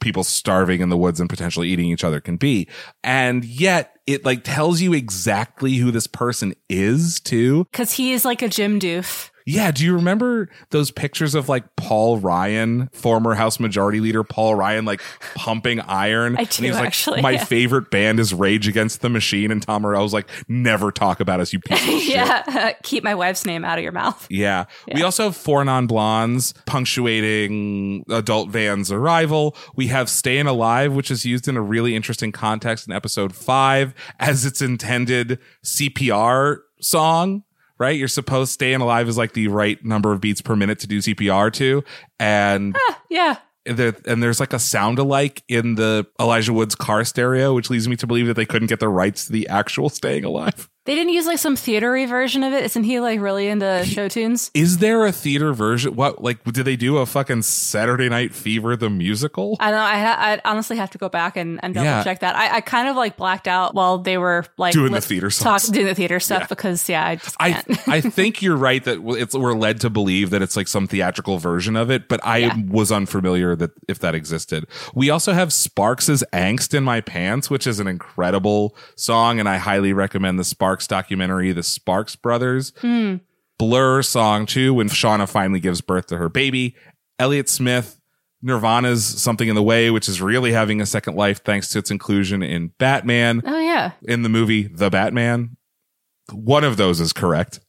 people starving in the woods and potentially eating each other can be. And yet it like tells you exactly who this person is too. Cause he is like a gym doof. Yeah. Do you remember those pictures of like Paul Ryan, former House Majority Leader Paul Ryan, like pumping iron? I do, and he's like, actually, My yeah. favorite band is Rage Against the Machine. And Tom Morello's like, never talk about us, you piece of shit. yeah. Keep my wife's name out of your mouth. Yeah. We also have Four Non Blondes punctuating Adult Van's arrival. We have Staying Alive, which is used in a really interesting context in episode five as its intended CPR song. Right? You're supposed staying alive is like the right number of beats per minute to do CPR to. And Yeah. there, and there's like a sound alike in the Elijah Woods car stereo, which leads me to believe that they couldn't get the rights to the actual staying alive. They didn't use like some theatery version of it. Isn't he like really into show tunes? Is there a theater version? What like did they do a fucking Saturday Night Fever the musical? I don't know. I, I honestly have to go back and, and double Yeah. check that. I, I kind of like blacked out while they were like Doing the theater talk, songs. doing the theater stuff Yeah. because yeah, I just I. I think you're right that it's we're led to believe that it's like some theatrical version of it, but I Yeah. was unfamiliar that if that existed. We also have Sparks' "Angst in My Pants," which is an incredible song, and I highly recommend the Sparks documentary, The Sparks Brothers. Hmm. Blur song too, when Shauna finally gives birth to her baby. Elliott Smith, Nirvana's "Something in the Way," which is really having a second life thanks to its inclusion in Batman oh yeah, in the movie The Batman. One of those is correct.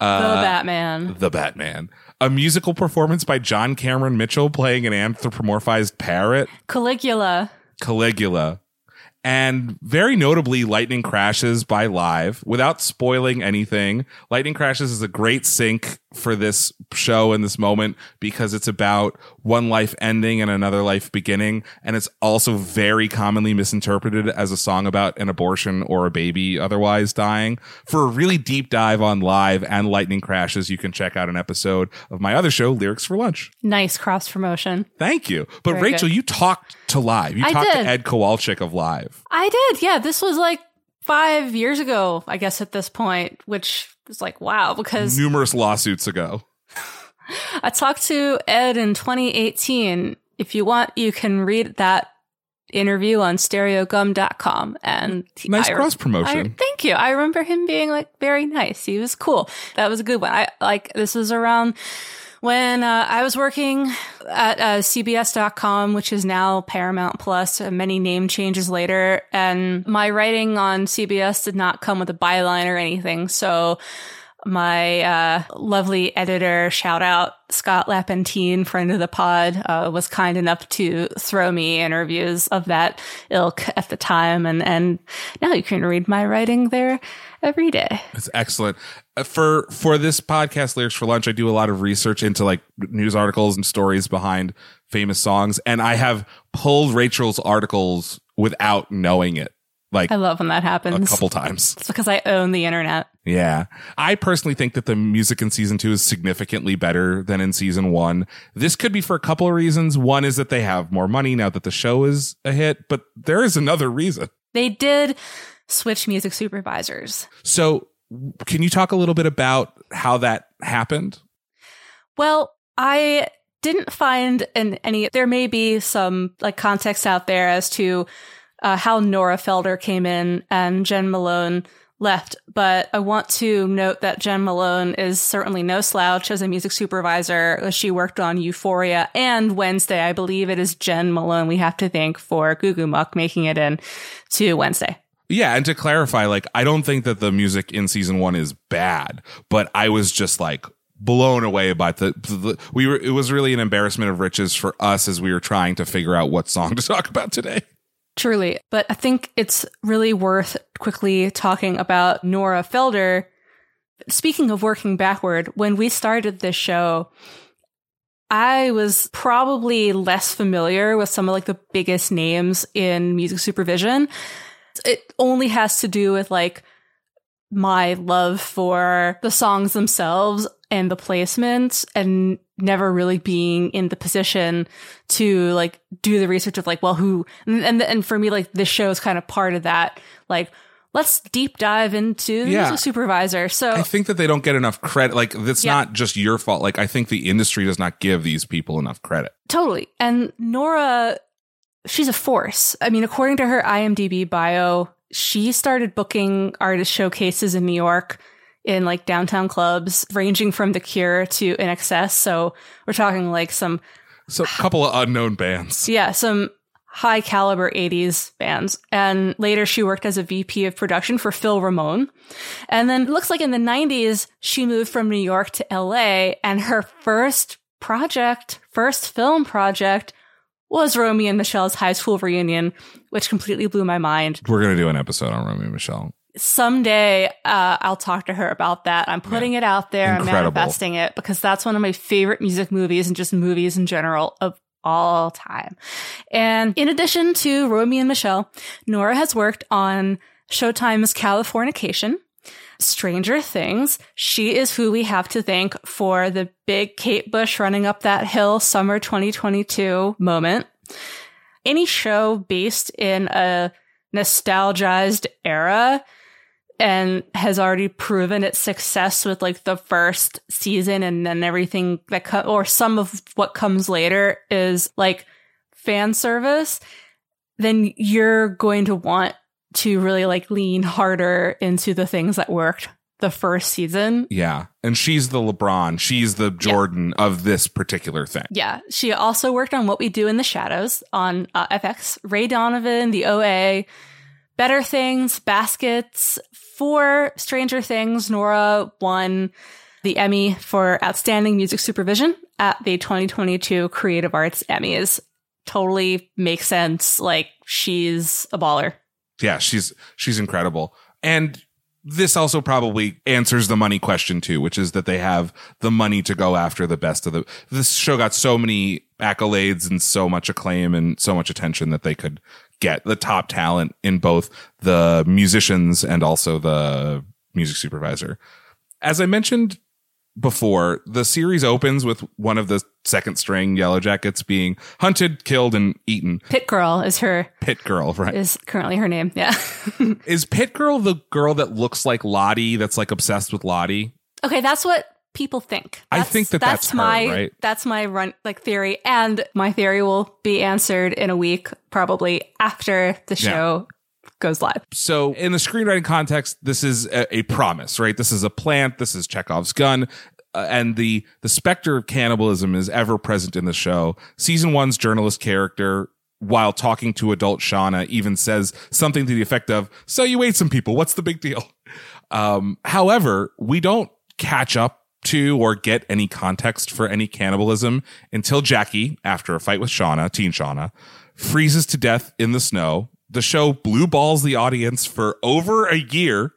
the Uh, Batman. The Batman. A musical performance by John Cameron Mitchell playing an anthropomorphized parrot, Caligula. Caligula. And very notably, Lightning Crashes by Live. Without spoiling anything, Lightning Crashes is a great sync for this show in this moment because it's about one life ending and another life beginning. And it's also very commonly misinterpreted as a song about an abortion or a baby otherwise dying. For a really deep dive on Live and Lightning Crashes, you can check out an episode of my other show, Lyrics for Lunch. Nice cross promotion. Thank you. But Very Rachel, good. you talked to Live. You I talked did. to Ed Kowalczyk of Live. I did. Yeah, this was like five years ago, I guess, at this point, which was like wow because numerous lawsuits ago. I talked to Ed in 2018. If you want, you can read that interview on stereogum.com and Nice I- cross promotion. I- thank you. I remember him being like very nice. He was cool. That was a good one. I like this was around when uh, I was working at uh, CBS.com, which is now Paramount Plus, uh, many name changes later. And my writing on CBS did not come with a byline or anything. So my uh, lovely editor, shout out Scott Lapatine, friend of the pod, uh, was kind enough to throw me interviews of that ilk at the time, and and now you can read my writing there every day. It's excellent. Uh, For for this podcast, Lyrics for Lunch, I do a lot of research into like news articles and stories behind famous songs, and I have pulled Rachel's articles without knowing it, like I love when that happens. a couple times. It's because I own the internet. Yeah. I personally think that the music in season two is significantly better than in season one. This could be for a couple of reasons. One is that they have more money now that the show is a hit, but there is another reason. They did switch music supervisors. So, can you talk a little bit about how that happened? Well, I didn't find in any. There may be some like context out there as to uh, how Nora Felder came in and Jen Malone left, but I want to note that Jen Malone is certainly no slouch as a music supervisor. She worked on Euphoria and Wednesday. I believe it is Jen Malone we have to thank for Goo Goo Muck making it in to Wednesday. Yeah, and to clarify, like I don't think that the music in season one is bad, but I was just like blown away by the, the we were it was really an embarrassment of riches for us as we were trying to figure out what song to talk about today. Truly. But I think it's really worth quickly talking about Nora Felder. Speaking of working backward, when we started this show, I was probably less familiar with some of like the biggest names in music supervision. It only has to do with like my love for the songs themselves and the placement and never really being in the position to like do the research of like, well, who, and, and, and for me, like this show is kind of part of that. Like, let's deep dive into Yeah. the supervisor. So I think that they don't get enough credit. Like, that's Yeah. not just your fault. Like, I think the industry does not give these people enough credit. Totally. And Nora, she's a force. I mean, according to her IMDb bio, she started booking artist showcases in New York in like downtown clubs, ranging from The Cure to INXS. So we're talking like some, So, a couple of unknown bands. yeah, some high caliber 80s bands. And later she worked as a VP of production for Phil Ramone. And then it looks like in the 90s, she moved from New York to LA and her first project, first film project was Romy and Michele's high school reunion, which completely blew my mind. We're going to do an episode on Romy and Michele. Someday, uh, I'll talk to her about that. I'm putting it out there. Incredible. I'm manifesting it because that's one of my favorite music movies and just movies in general of all time. And in addition to Romy and Michele, Nora has worked on Showtime's Californication, Stranger Things. She is who we have to thank for the big Kate Bush running up that hill summer 2022 moment. Any show based in a nostalgized era and has already proven its success with like the first season and then everything that co- or some of what comes later is like fan service then you're going to want to really like lean harder into the things that worked the first season Yeah. And she's the LeBron. She's the Jordan of this particular thing. Yeah, she also worked on What We Do in the Shadows on uh, FX. Ray Donovan, The OA, Better Things, Baskets. For Stranger Things, Nora won the Emmy for Outstanding Music Supervision at the 2022 Creative Arts Emmys. Totally makes sense. Like she's a baller. Yeah, she's she's incredible. And this also probably answers the money question too, which is that they have the money to go after the best of the this show got so many accolades and so much acclaim and so much attention that they could get the top talent in both the musicians and also the music supervisor. As I mentioned before, the series opens with one of the second string Yellow Jackets being hunted, killed, and eaten. Pit Girl is her Pit Girl, right? is currently her name. Yeah. Is Pit Girl the girl that looks like Lottie that's like obsessed with Lottie? Okay, that's what people think. I think that that's her, my right? that's my run like theory, and my theory will be answered in a week, probably after the show goes live. So, in the screenwriting context, this is a, a promise, right? This is a plant. This is Chekhov's gun. Uh, and the the specter of cannibalism is ever present in the show. Season one's journalist character, while talking to adult Shauna, even says something to the effect of, "So you ate some people. What's the big deal?" Um, however, we don't catch up to or get any context for any cannibalism until Jackie, after a fight with Shauna, teen Shauna, freezes to death in the snow. The show blue balls the audience for over a year,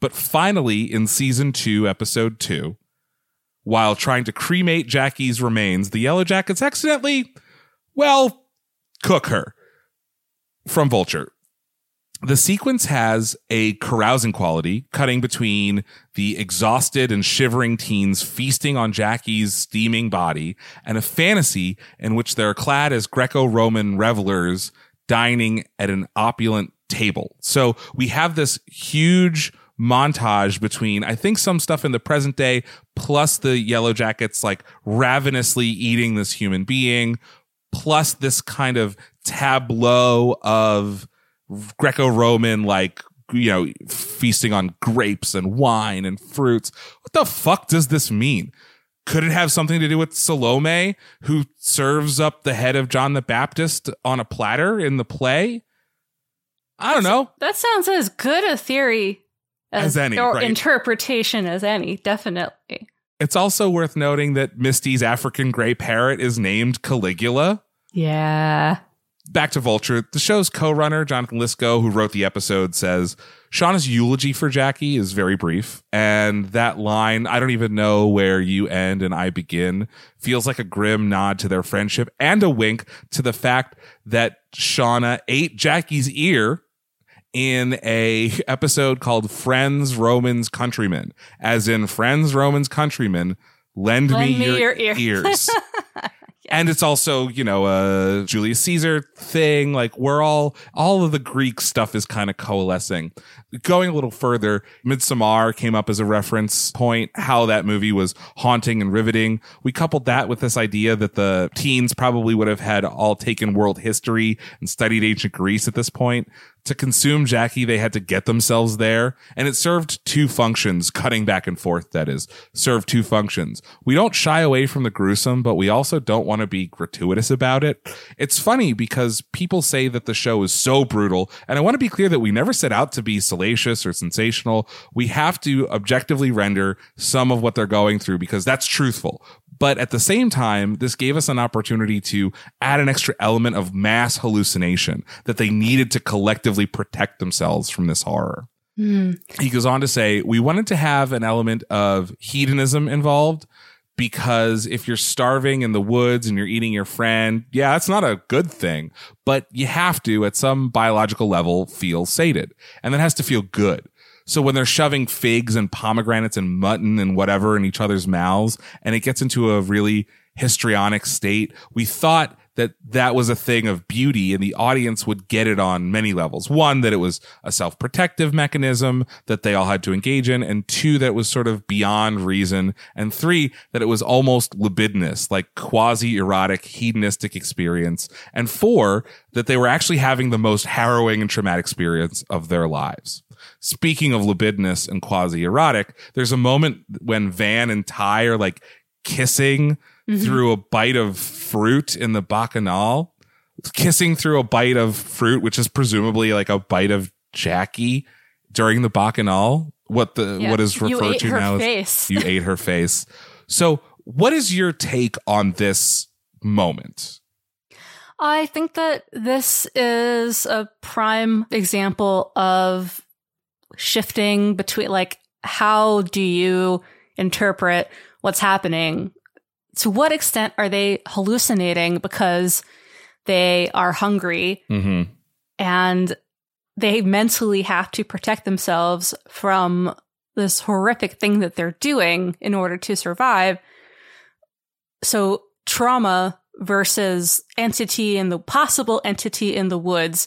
but finally in season two, episode two, while trying to cremate Jackie's remains, the Yellow Jackets accidentally, well, cook her from Vulture. The sequence has a carousing quality, cutting between the exhausted and shivering teens feasting on Jackie's steaming body and a fantasy in which they're clad as Greco-Roman revelers dining at an opulent table. So we have this huge montage between, I think, some stuff in the present day, plus the Yellow Jackets like ravenously eating this human being, plus this kind of tableau of Greco-Roman, like, you know, feasting on grapes and wine and fruits. What the fuck does this mean? Could it have something to do with Salome, who serves up the head of John the Baptist on a platter in the play? I don't know. That sounds as good a theory As any, or right. interpretation as any. Definitely. It's also worth noting that Misty's African gray parrot is named Caligula. Yeah. back to Vulture. The show's co-runner, Jonathan Lisco, who wrote the episode, says Shauna's eulogy for Jackie is very brief. And that line, I don't even know where you end and I begin, feels like a grim nod to their friendship and a wink to the fact that Shauna ate Jackie's ear in a episode called Friends, Romans, Countrymen, as in Friends, Romans, Countrymen, lend, Lend me, me your, your ear- ears. And it's also, you know, a Julius Caesar thing. Like we're all, all of the Greek stuff is kind of coalescing. Going a little further, Midsommar came up as a reference point, how that movie was haunting and riveting. We coupled that with this idea that the teens probably would have had all taken world history and studied ancient Greece at this point. To consume Jackie, they had to get themselves there. And it served two functions, cutting back and forth, that is, served two functions. We don't shy away from the gruesome, but we also don't want to be gratuitous about it. It's funny because people say that the show is so brutal. And I want to be clear that we never set out to be salacious or sensational. We have to objectively render some of what they're going through because that's truthful. But at the same time, this gave us an opportunity to add an extra element of mass hallucination that they needed to collectively protect themselves from this horror. Hmm. He goes on to say, we wanted to have an element of hedonism involved because if you're starving in the woods and you're eating your friend, yeah, that's not a good thing, but you have to at some biological level feel sated and that has to feel good. So when they're shoving figs and pomegranates and mutton and whatever in each other's mouths and it gets into a really histrionic state, we thought that that was a thing of beauty and the audience would get it on many levels. One, that it was a self-protective mechanism that they all had to engage in. And two, that was sort of beyond reason. And three, that it was almost libidinous, like quasi-erotic, hedonistic experience. And four, that they were actually having the most harrowing and traumatic experience of their lives. Speaking of libidinous and quasi-erotic, there's a moment when Van and Ty are like kissing mm-hmm. through a bite of fruit in the bacchanal, kissing through a bite of fruit, which is presumably like a bite of Jackie during the bacchanal. What the Yeah. what is referred to now face. as you ate her face. So, what is your take on this moment? I think that this is a prime example of shifting between, like, how do you interpret what's happening? To what extent are they hallucinating because they are hungry Mm-hmm. and they mentally have to protect themselves from this horrific thing that they're doing in order to survive. So trauma versus entity in the possible entity in the woods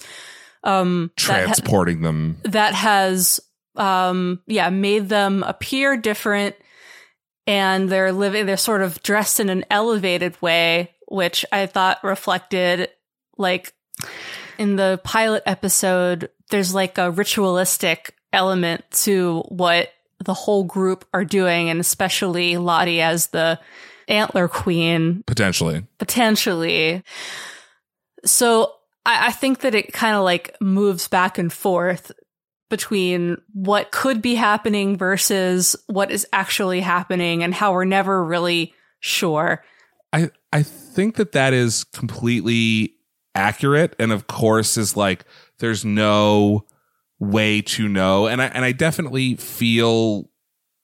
um that, ha- Transporting them. that has um yeah made them appear different and they're living they're sort of dressed in an elevated way which i thought reflected like in the pilot episode there's like a ritualistic element to what the whole group are doing and especially lottie as the antler queen Potentially. potentially. So I, I think that it kind of like moves back and forth between what could be happening versus what is actually happening and how we're never really sure. I I think that that is completely accurate, and of course, is like there's no way to know, and I and I definitely feel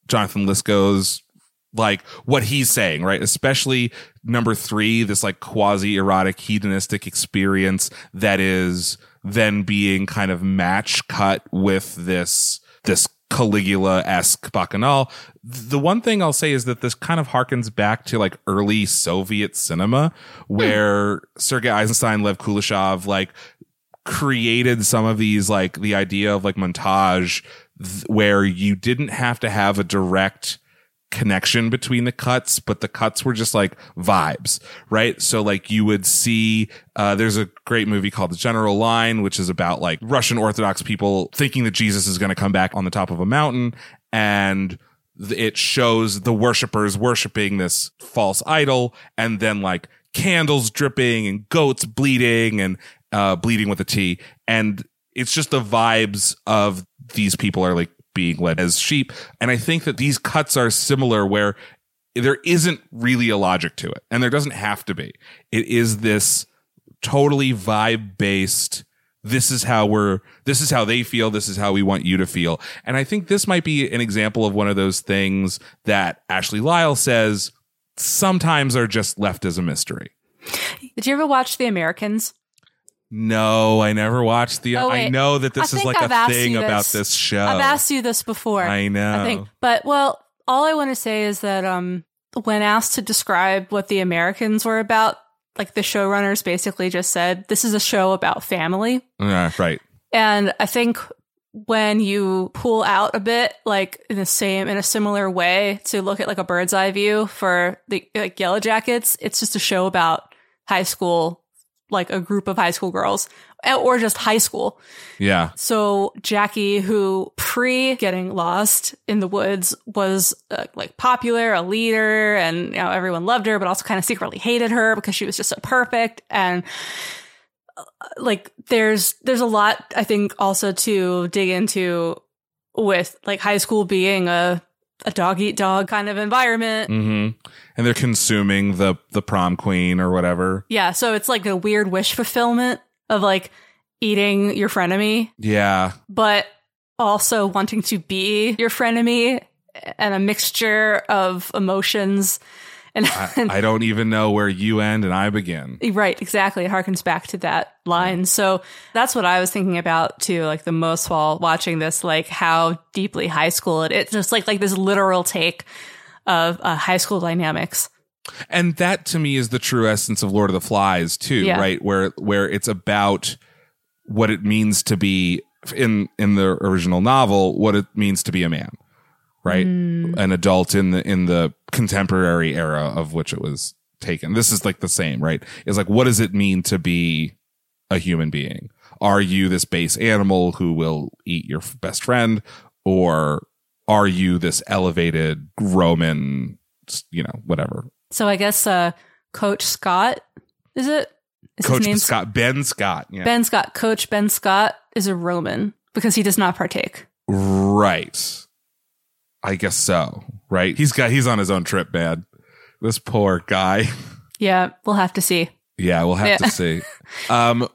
Jonathan Lisco's like what he's saying, right? Especially number three, this like quasi erotic hedonistic experience that is then being kind of match cut with this this Caligula esque bacchanal. The one thing I'll say is that this kind of harkens back to like early Soviet cinema, where Sergei Eisenstein, Lev Kuleshov, like created some of these like the idea of like montage th- where you didn't have to have a direct connection between the cuts, but the cuts were just like vibes, right? So like you would see, uh, there's a great movie called The General Line, which is about like Russian Orthodox people thinking that Jesus is going to come back on the top of a mountain and it shows the worshippers worshiping this false idol and then like candles dripping and goats bleeding and, uh, bleeding with a T. And it's just the vibes of these people are like being led as sheep. And I think that these cuts are similar where there isn't really a logic to it and there doesn't have to be. It is this totally vibe based. This is how we're, this is how they feel. This is how we want you to feel. And I think this might be an example of one of those things that Ashley Lyle says sometimes are just left as a mystery. Did you ever watch The Americans? No, I never watched the. Oh, I know that this I is like I've a thing about this. this show. I've asked you this before. I know. I think. But well, all I want to say is that um when asked to describe what the Americans were about, like the showrunners basically just said, this is a show about family. Yeah, right. And I think when you pull out a bit, like in the same, in a similar way to look at like a bird's eye view for the like Yellow Jackets, it's just a show about high school, like a group of high school girls eh, or just high school. Yeah. So Jackie, who pre getting lost in the woods was uh, like popular, a leader, and you know everyone loved her, but also kind of secretly hated her because she was just so perfect. And uh, like there's there's a lot I think also to dig into with like high school being a a dog eat dog kind of environment. hmm And they're consuming the the prom queen or whatever. Yeah, so it's like a weird wish fulfillment of like eating your frenemy Yeah. but also wanting to be your frenemy and a mixture of emotions and, I, I don't even know where you end and I begin. right exactly it harkens back to that line so that's what i was thinking about too like the most while watching this like how deeply high school it it's just like like this literal take of uh, high school dynamics And that to me is the true essence of Lord of the Flies too, Yeah. right? Where where it's about what it means to be in in the original novel, what it means to be a man, right? An adult in the in the contemporary era of which it was taken. This is like the same, right? It's like what does it mean to be a human being? Are you this base animal who will eat your f- best friend or are you this elevated Roman, you know, whatever so i guess uh coach scott is it is Coach Scott, Ben Scott. Yeah. ben scott coach ben scott is a roman because he does not partake Right. I guess so. Right. He's got, he's on his own trip, man. This poor guy. yeah we'll have to see Yeah, we'll have Yeah. to see. Um,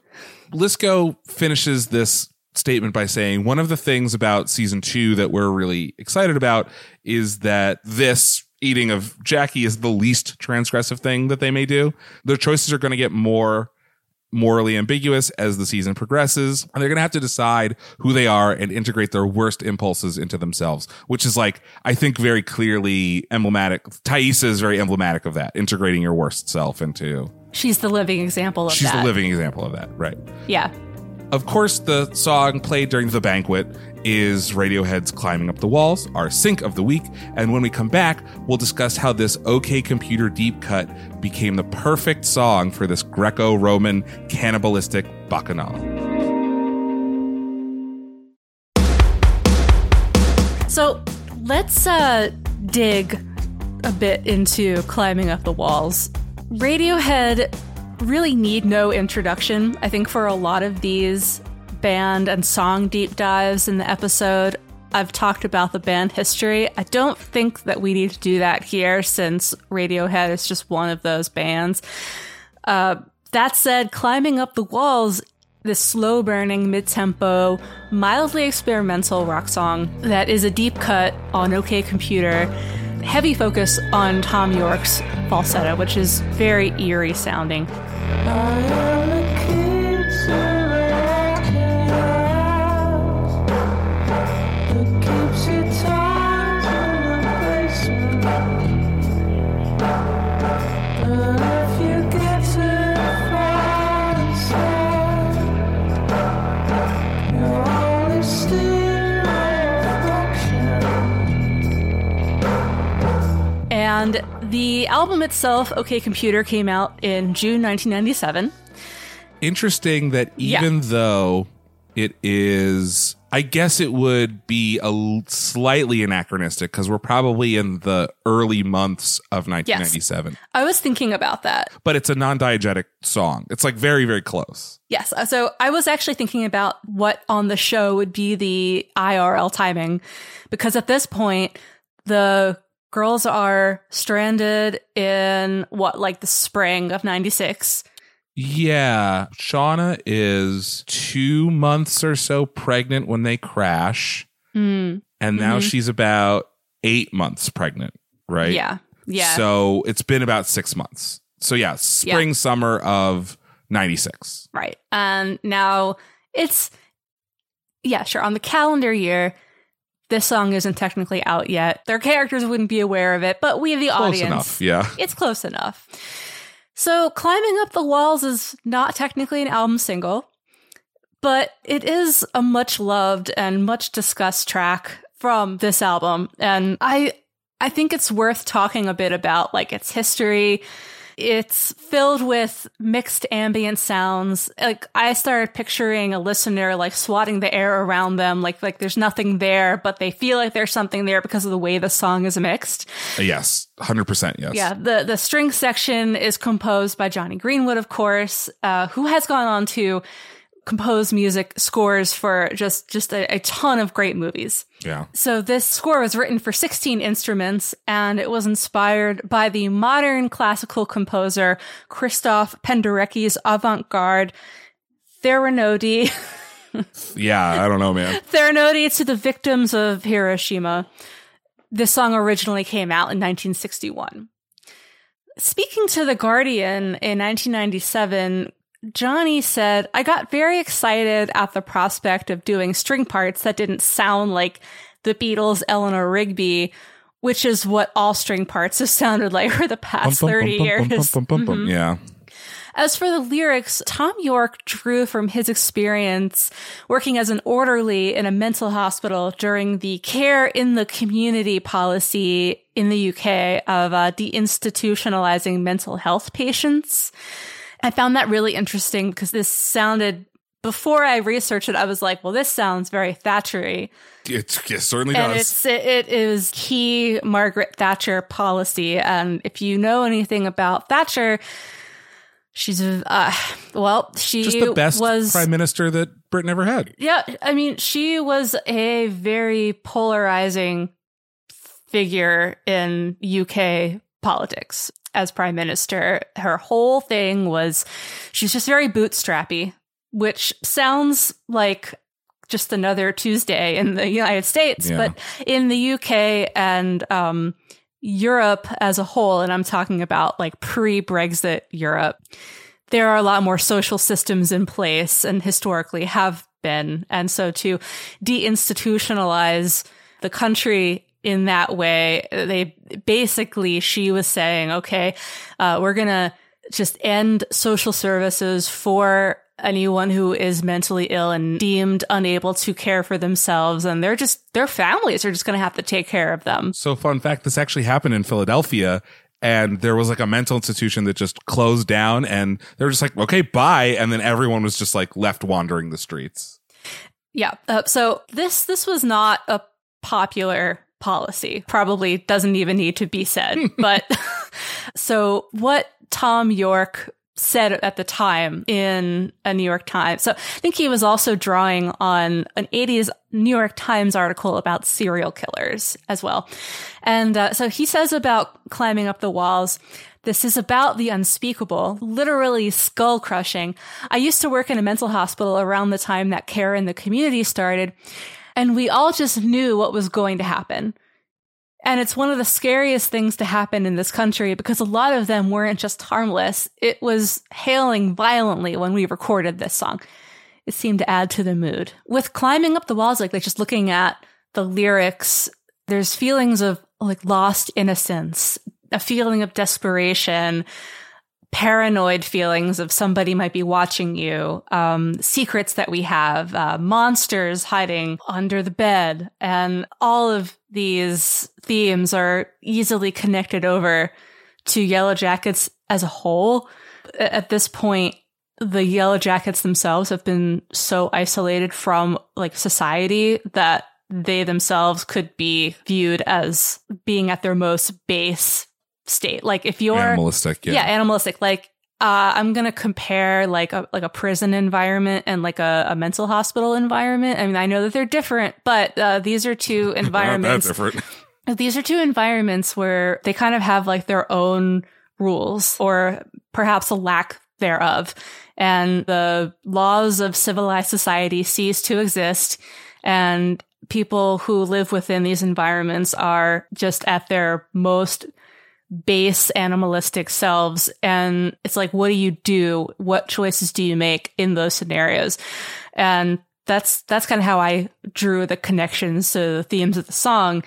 Lisco finishes this statement by saying one of the things about season two that we're really excited about is that this eating of Jackie is the least transgressive thing that they may do. Their choices are going to get more morally ambiguous as the season progresses, and they're going to have to decide who they are and integrate their worst impulses into themselves, which is like, I think very clearly emblematic. Taissa is very emblematic of that, integrating your worst self into She's the living example of She's that. the living example of that, right? Yeah. Of course, the song played during the banquet is Radiohead's Climbing Up the Walls, our sync of the week. And when we come back, we'll discuss how this OK Computer deep cut became the perfect song for this Greco Roman cannibalistic bacchanal. So let's uh, dig a bit into climbing up the walls. Radiohead really need no introduction. I think for a lot of these band and song deep dives in the episode, I've talked about the band history. I don't think that we need to do that here since Radiohead is just one of those bands. Uh, that said, climbing up the walls, this slow burning, mid tempo, mildly experimental rock song that is a deep cut on OK Computer, heavy focus on Thom Yorke's falsetto, which is very eerie sounding. And the album itself, OK Computer, came out in June 1997. Interesting that Yeah. even though it is, I guess it would be a slightly anachronistic because we're probably in the early months of 1997, I was thinking about that. but it's a non diegetic song. It's like very, very close. Yes. uh, So I was actually thinking about what on the show would be the IRL timing because at this point, the girls are stranded in what, like the spring of 96. Yeah. Shauna is two months or so pregnant when they crash. Mm, And now Mhm. she's about eight months pregnant, right? Yeah. Yeah. So it's been about six months. So yeah, spring, summer of 96. Right. And now it's, yeah, sure. On the calendar year, this song isn't technically out yet. Their characters wouldn't be aware of it, but we, the Close audience, enough. Yeah. it's close enough. So, Climbing Up the Walls is not technically an album single, but it is a much loved and much discussed track from this album. And I I think it's worth talking a bit about like its history. It's filled with mixed ambient sounds. Like I started picturing a listener like swatting the air around them, like like there's nothing there, but they feel like there's something there because of the way the song is mixed. Yes. 100% yes. Yeah, the the string section is composed by Jonny Greenwood, of course, uh, who has gone on to compose music scores for just just a, a ton of great movies. Yeah. So this score was written for 16 instruments and it was inspired by the modern classical composer Christoph Penderecki's avant-garde Threnody, Yeah. I don't know, man. Threnody to the victims of Hiroshima. This song originally came out in 1961. Speaking to The Guardian in 1997, Jonny said, I got very excited at the prospect of doing string parts that didn't sound like the Beatles' Eleanor Rigby, which is what all string parts have sounded like for the past 30 years. Mhm. Yeah. As for the lyrics, Thom Yorke drew from his experience working as an orderly in a mental hospital during the care in the community policy in the UK of uh, deinstitutionalizing mental health patients. I found that really interesting because this sounded, before I researched it, I was like, well, this sounds very Thatchery. It, it certainly And does. it's, it, it is key Margaret Thatcher policy. And if you know anything about Thatcher, she's, uh, well, she Just the best was, prime minister that Britain ever had. yeah, I mean, she was a very polarizing figure in UK politics as prime minister. Her whole thing was she's just very bootstrappy, which sounds like just another Tuesday in the United States, Yeah. but in the UK and um, Europe as a whole, and I'm talking about like pre Brexit Europe, there are a lot more social systems in place and historically have been. And so to deinstitutionalize the country in that way, they basically, she was saying, okay, uh, we're going to just end social services for anyone who is mentally ill and deemed unable to care for themselves. And they're just, their families are just going to have to take care of them. So, fun fact this actually happened in Philadelphia. And there was like a mental institution that just closed down, and they were just like, okay, bye. And then everyone was just like left wandering the streets. Yeah. Uh, so this this was not a popular policy. Probably doesn't even need to be said. but so what Thom Yorke said at the time in a New York Times. So I think he was also drawing on an 80s New York Times article about serial killers as well. And uh, so he says about climbing up the walls, this is about the unspeakable, literally skull crushing. I used to work in a mental hospital around the time that care in the community started, and we all just knew what was going to happen. And it's one of the scariest things to happen in this country because a lot of them weren't just harmless. It was hailing violently when we recorded this song. It seemed to add to the mood. With climbing up the walls, like, just looking at the lyrics, there's feelings of like lost innocence, a feeling of desperation, paranoid feelings of somebody might be watching you, um, secrets that we have, uh, monsters hiding under the bed, and all of these themes are easily connected over to Yellowjackets as a whole. At this point, the Yellowjackets themselves have been so isolated from like society that they themselves could be viewed as being at their most base state. Like if you're Animalistic. Yeah. yeah, animalistic. Like uh, I'm gonna compare like a like a prison environment and like a, a mental hospital environment. I mean, I know that they're different, but uh, these are two environments. different. these are two environments where they kind of have like their own rules, or perhaps a lack thereof, and the laws of civilized society cease to exist, and people who live within these environments are just at their most base animalistic selves. And it's like, what do you do? What choices do you make in those scenarios? And that's, that's kind of how I drew the connections to the themes of the song.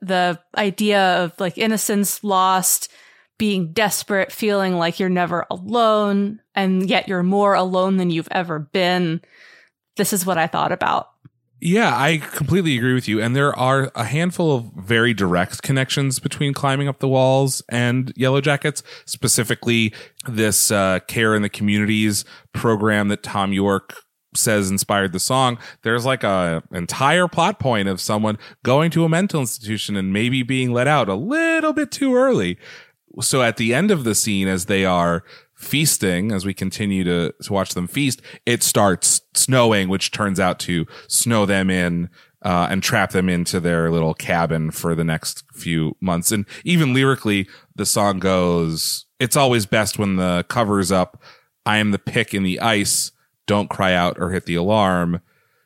The idea of like innocence lost, being desperate, feeling like you're never alone, and yet you're more alone than you've ever been. This is what I thought about. Yeah, I completely agree with you. And there are a handful of very direct connections between climbing up the walls and Yellowjackets, specifically this uh, care in the communities program that Thom Yorke says inspired the song. There's like a entire plot point of someone going to a mental institution and maybe being let out a little bit too early. So at the end of the scene, as they are feasting as we continue to, to watch them feast, it starts snowing, which turns out to snow them in uh, and trap them into their little cabin for the next few months. And even lyrically, the song goes, it's always best when the cover's up. I am the pick in the ice. Don't cry out or hit the alarm.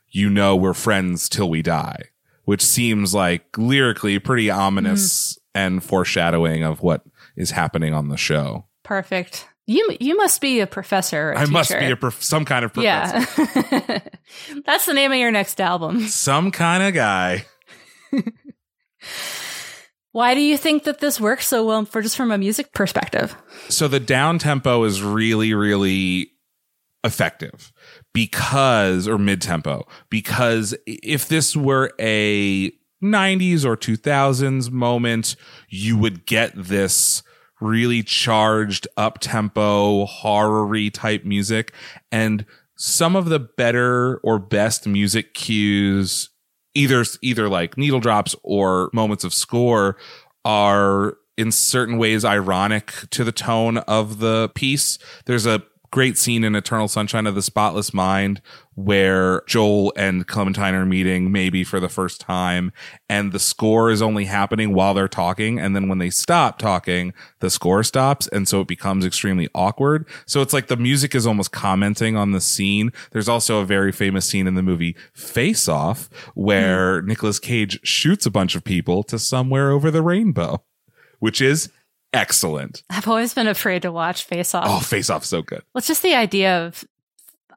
You know, we're friends till we die, which seems like lyrically pretty ominous mm. and foreshadowing of what is happening on the show. Perfect. You you must be a professor. A I must be a prof- some kind of professor. Yeah, that's the name of your next album. Some kind of guy. Why do you think that this works so well for just from a music perspective? So the down tempo is really really effective because or mid tempo because if this were a 90s or 2000s moment you would get this really charged up tempo horror type music. And some of the better or best music cues either either like needle drops or moments of score are in certain ways ironic to the tone of the piece. There's a great scene in Eternal Sunshine of the Spotless Mind where Joel and Clementine are meeting maybe for the first time and the score is only happening while they're talking. And then when they stop talking, the score stops. And so it becomes extremely awkward. So it's like the music is almost commenting on the scene. There's also a very famous scene in the movie Face Off where mm. Nicolas Cage shoots a bunch of people to somewhere over the rainbow, which is excellent. I've always been afraid to watch Face Off. Oh, Face Off so good. Well, it's just the idea of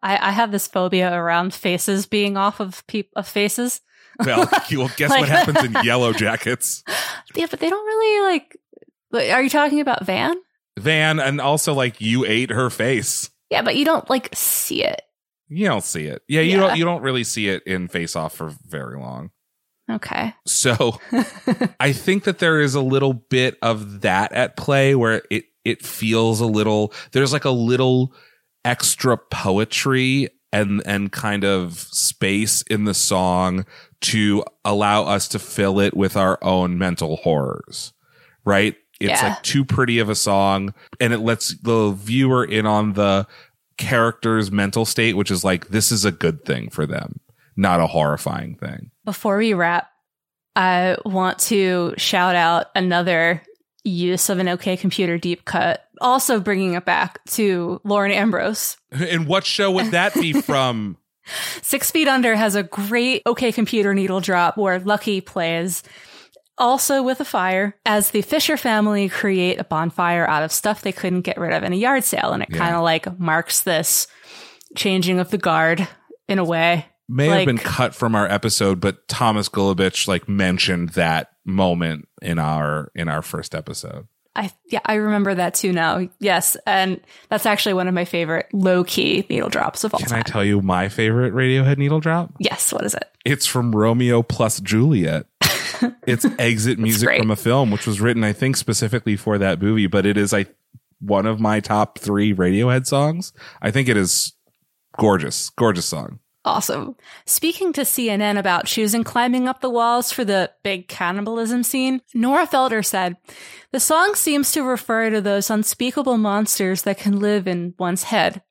I, I have this phobia around faces being off of peop- of faces. Well, you'll guess like, what happens in Yellowjackets. Yeah, but they don't really like. Are you talking about Van? Van, and also like you ate her face. Yeah, but you don't like see it. You don't see it. Yeah, you yeah. don't. You don't really see it in Face Off for very long. Okay. So I think that there is a little bit of that at play where it it feels a little there's like a little extra poetry and and kind of space in the song to allow us to fill it with our own mental horrors. Right? It's yeah. like too pretty of a song and it lets the viewer in on the character's mental state which is like this is a good thing for them not a horrifying thing. Before we wrap, I want to shout out another use of an OK Computer deep cut, also bringing it back to Lauren Ambrose. And what show would that be from? Six Feet Under has a great OK Computer needle drop where Lucky plays also with a fire as the Fisher family create a bonfire out of stuff they couldn't get rid of in a yard sale. And it yeah. kind of like marks this changing of the guard in a way may like, have been cut from our episode, but Thomas Golubic like mentioned that moment in our in our first episode. I yeah, I remember that too now. Yes, and that's actually one of my favorite low key needle drops of all Can time. I tell you my favorite Radiohead needle drop? Yes. What is it? It's from Romeo plus Juliet. it's exit music from a film, which was written, I think, specifically for that movie. But it is I one of my top three Radiohead songs. I think it is gorgeous, gorgeous song. Awesome. Speaking to CNN about choosing climbing up the walls for the big cannibalism scene, Nora Felder said, The song seems to refer to those unspeakable monsters that can live in one's head.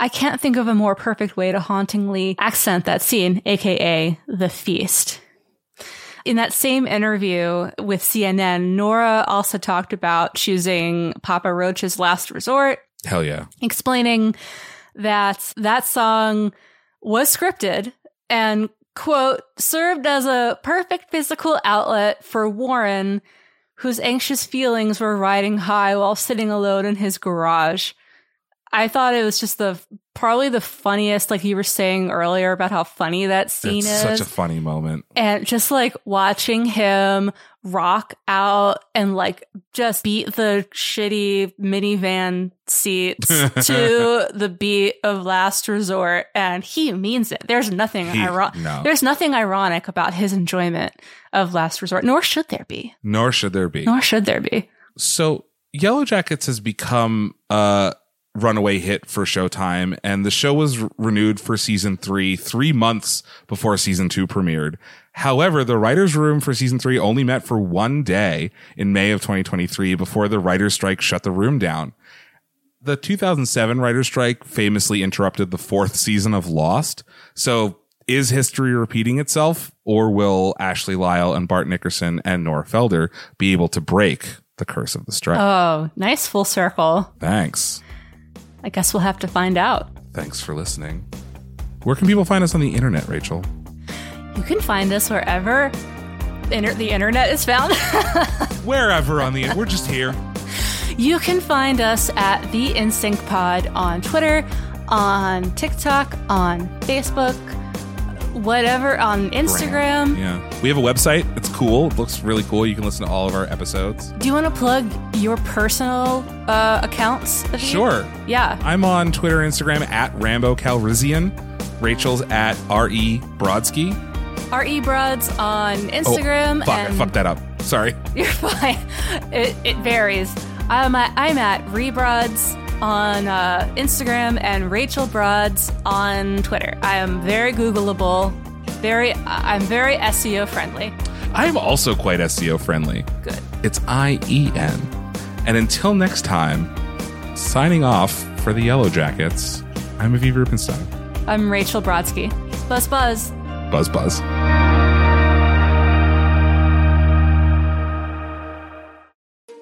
I can't think of a more perfect way to hauntingly accent that scene, aka the feast. In that same interview with CNN, Nora also talked about choosing Papa Roach's Last Resort. Hell yeah. Explaining that that song was scripted and quote served as a perfect physical outlet for Warren whose anxious feelings were riding high while sitting alone in his garage. I thought it was just the probably the funniest, like you were saying earlier about how funny that scene it's is. such a funny moment. and just like watching him rock out and like just beat the shitty minivan seats to the beat of last resort and he means it there's nothing ironic no. there's nothing ironic about his enjoyment of last resort nor should there be Nor should there be. nor should there be So Yellowjackets has become a runaway hit for Showtime, and the show was renewed for season three three months before season two premiered. However, the writers' room for season three only met for one day in May of 2023 before the writers' strike shut the room down. The 2007 writers' strike famously interrupted the fourth season of Lost. So is history repeating itself, or will Ashley Lyle and Bart Nickerson and Nora Felder be able to break the curse of the strike? oh nice full circle Thanks. I guess we'll have to find out Thanks for listening. Where can people find us on the internet, Rachel? you can find us wherever inter- the internet is found Wherever on the internet. we're just here. You can find us at the Insync Pod on Twitter, on TikTok, on Facebook, whatever, on Instagram. Yeah. We have a website. It's cool. It looks really cool. You can listen to all of our episodes. Do you want to plug your personal uh, accounts? Sure. Yeah. I'm on Twitter and Instagram at Rambo Calrissian. Rachel's at R.E. Brodsky. RE Brods on Oh, Instagram. fuck, I fucked that up. Sorry. You're fine. It, it varies. I'm at, I'm at Rebroads on uh, Instagram and Rachel Broads on Twitter. I am very Googleable. Very, I'm very SEO friendly. I'm also quite SEO friendly. Good. It's I E N. And until next time, signing off for the Yellowjackets, I'm Aviv Rubenstein. I'm Rachel Brodsky. Buzz buzz. Buzz buzz.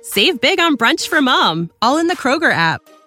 Save big on brunch for mom, all in the Kroger app.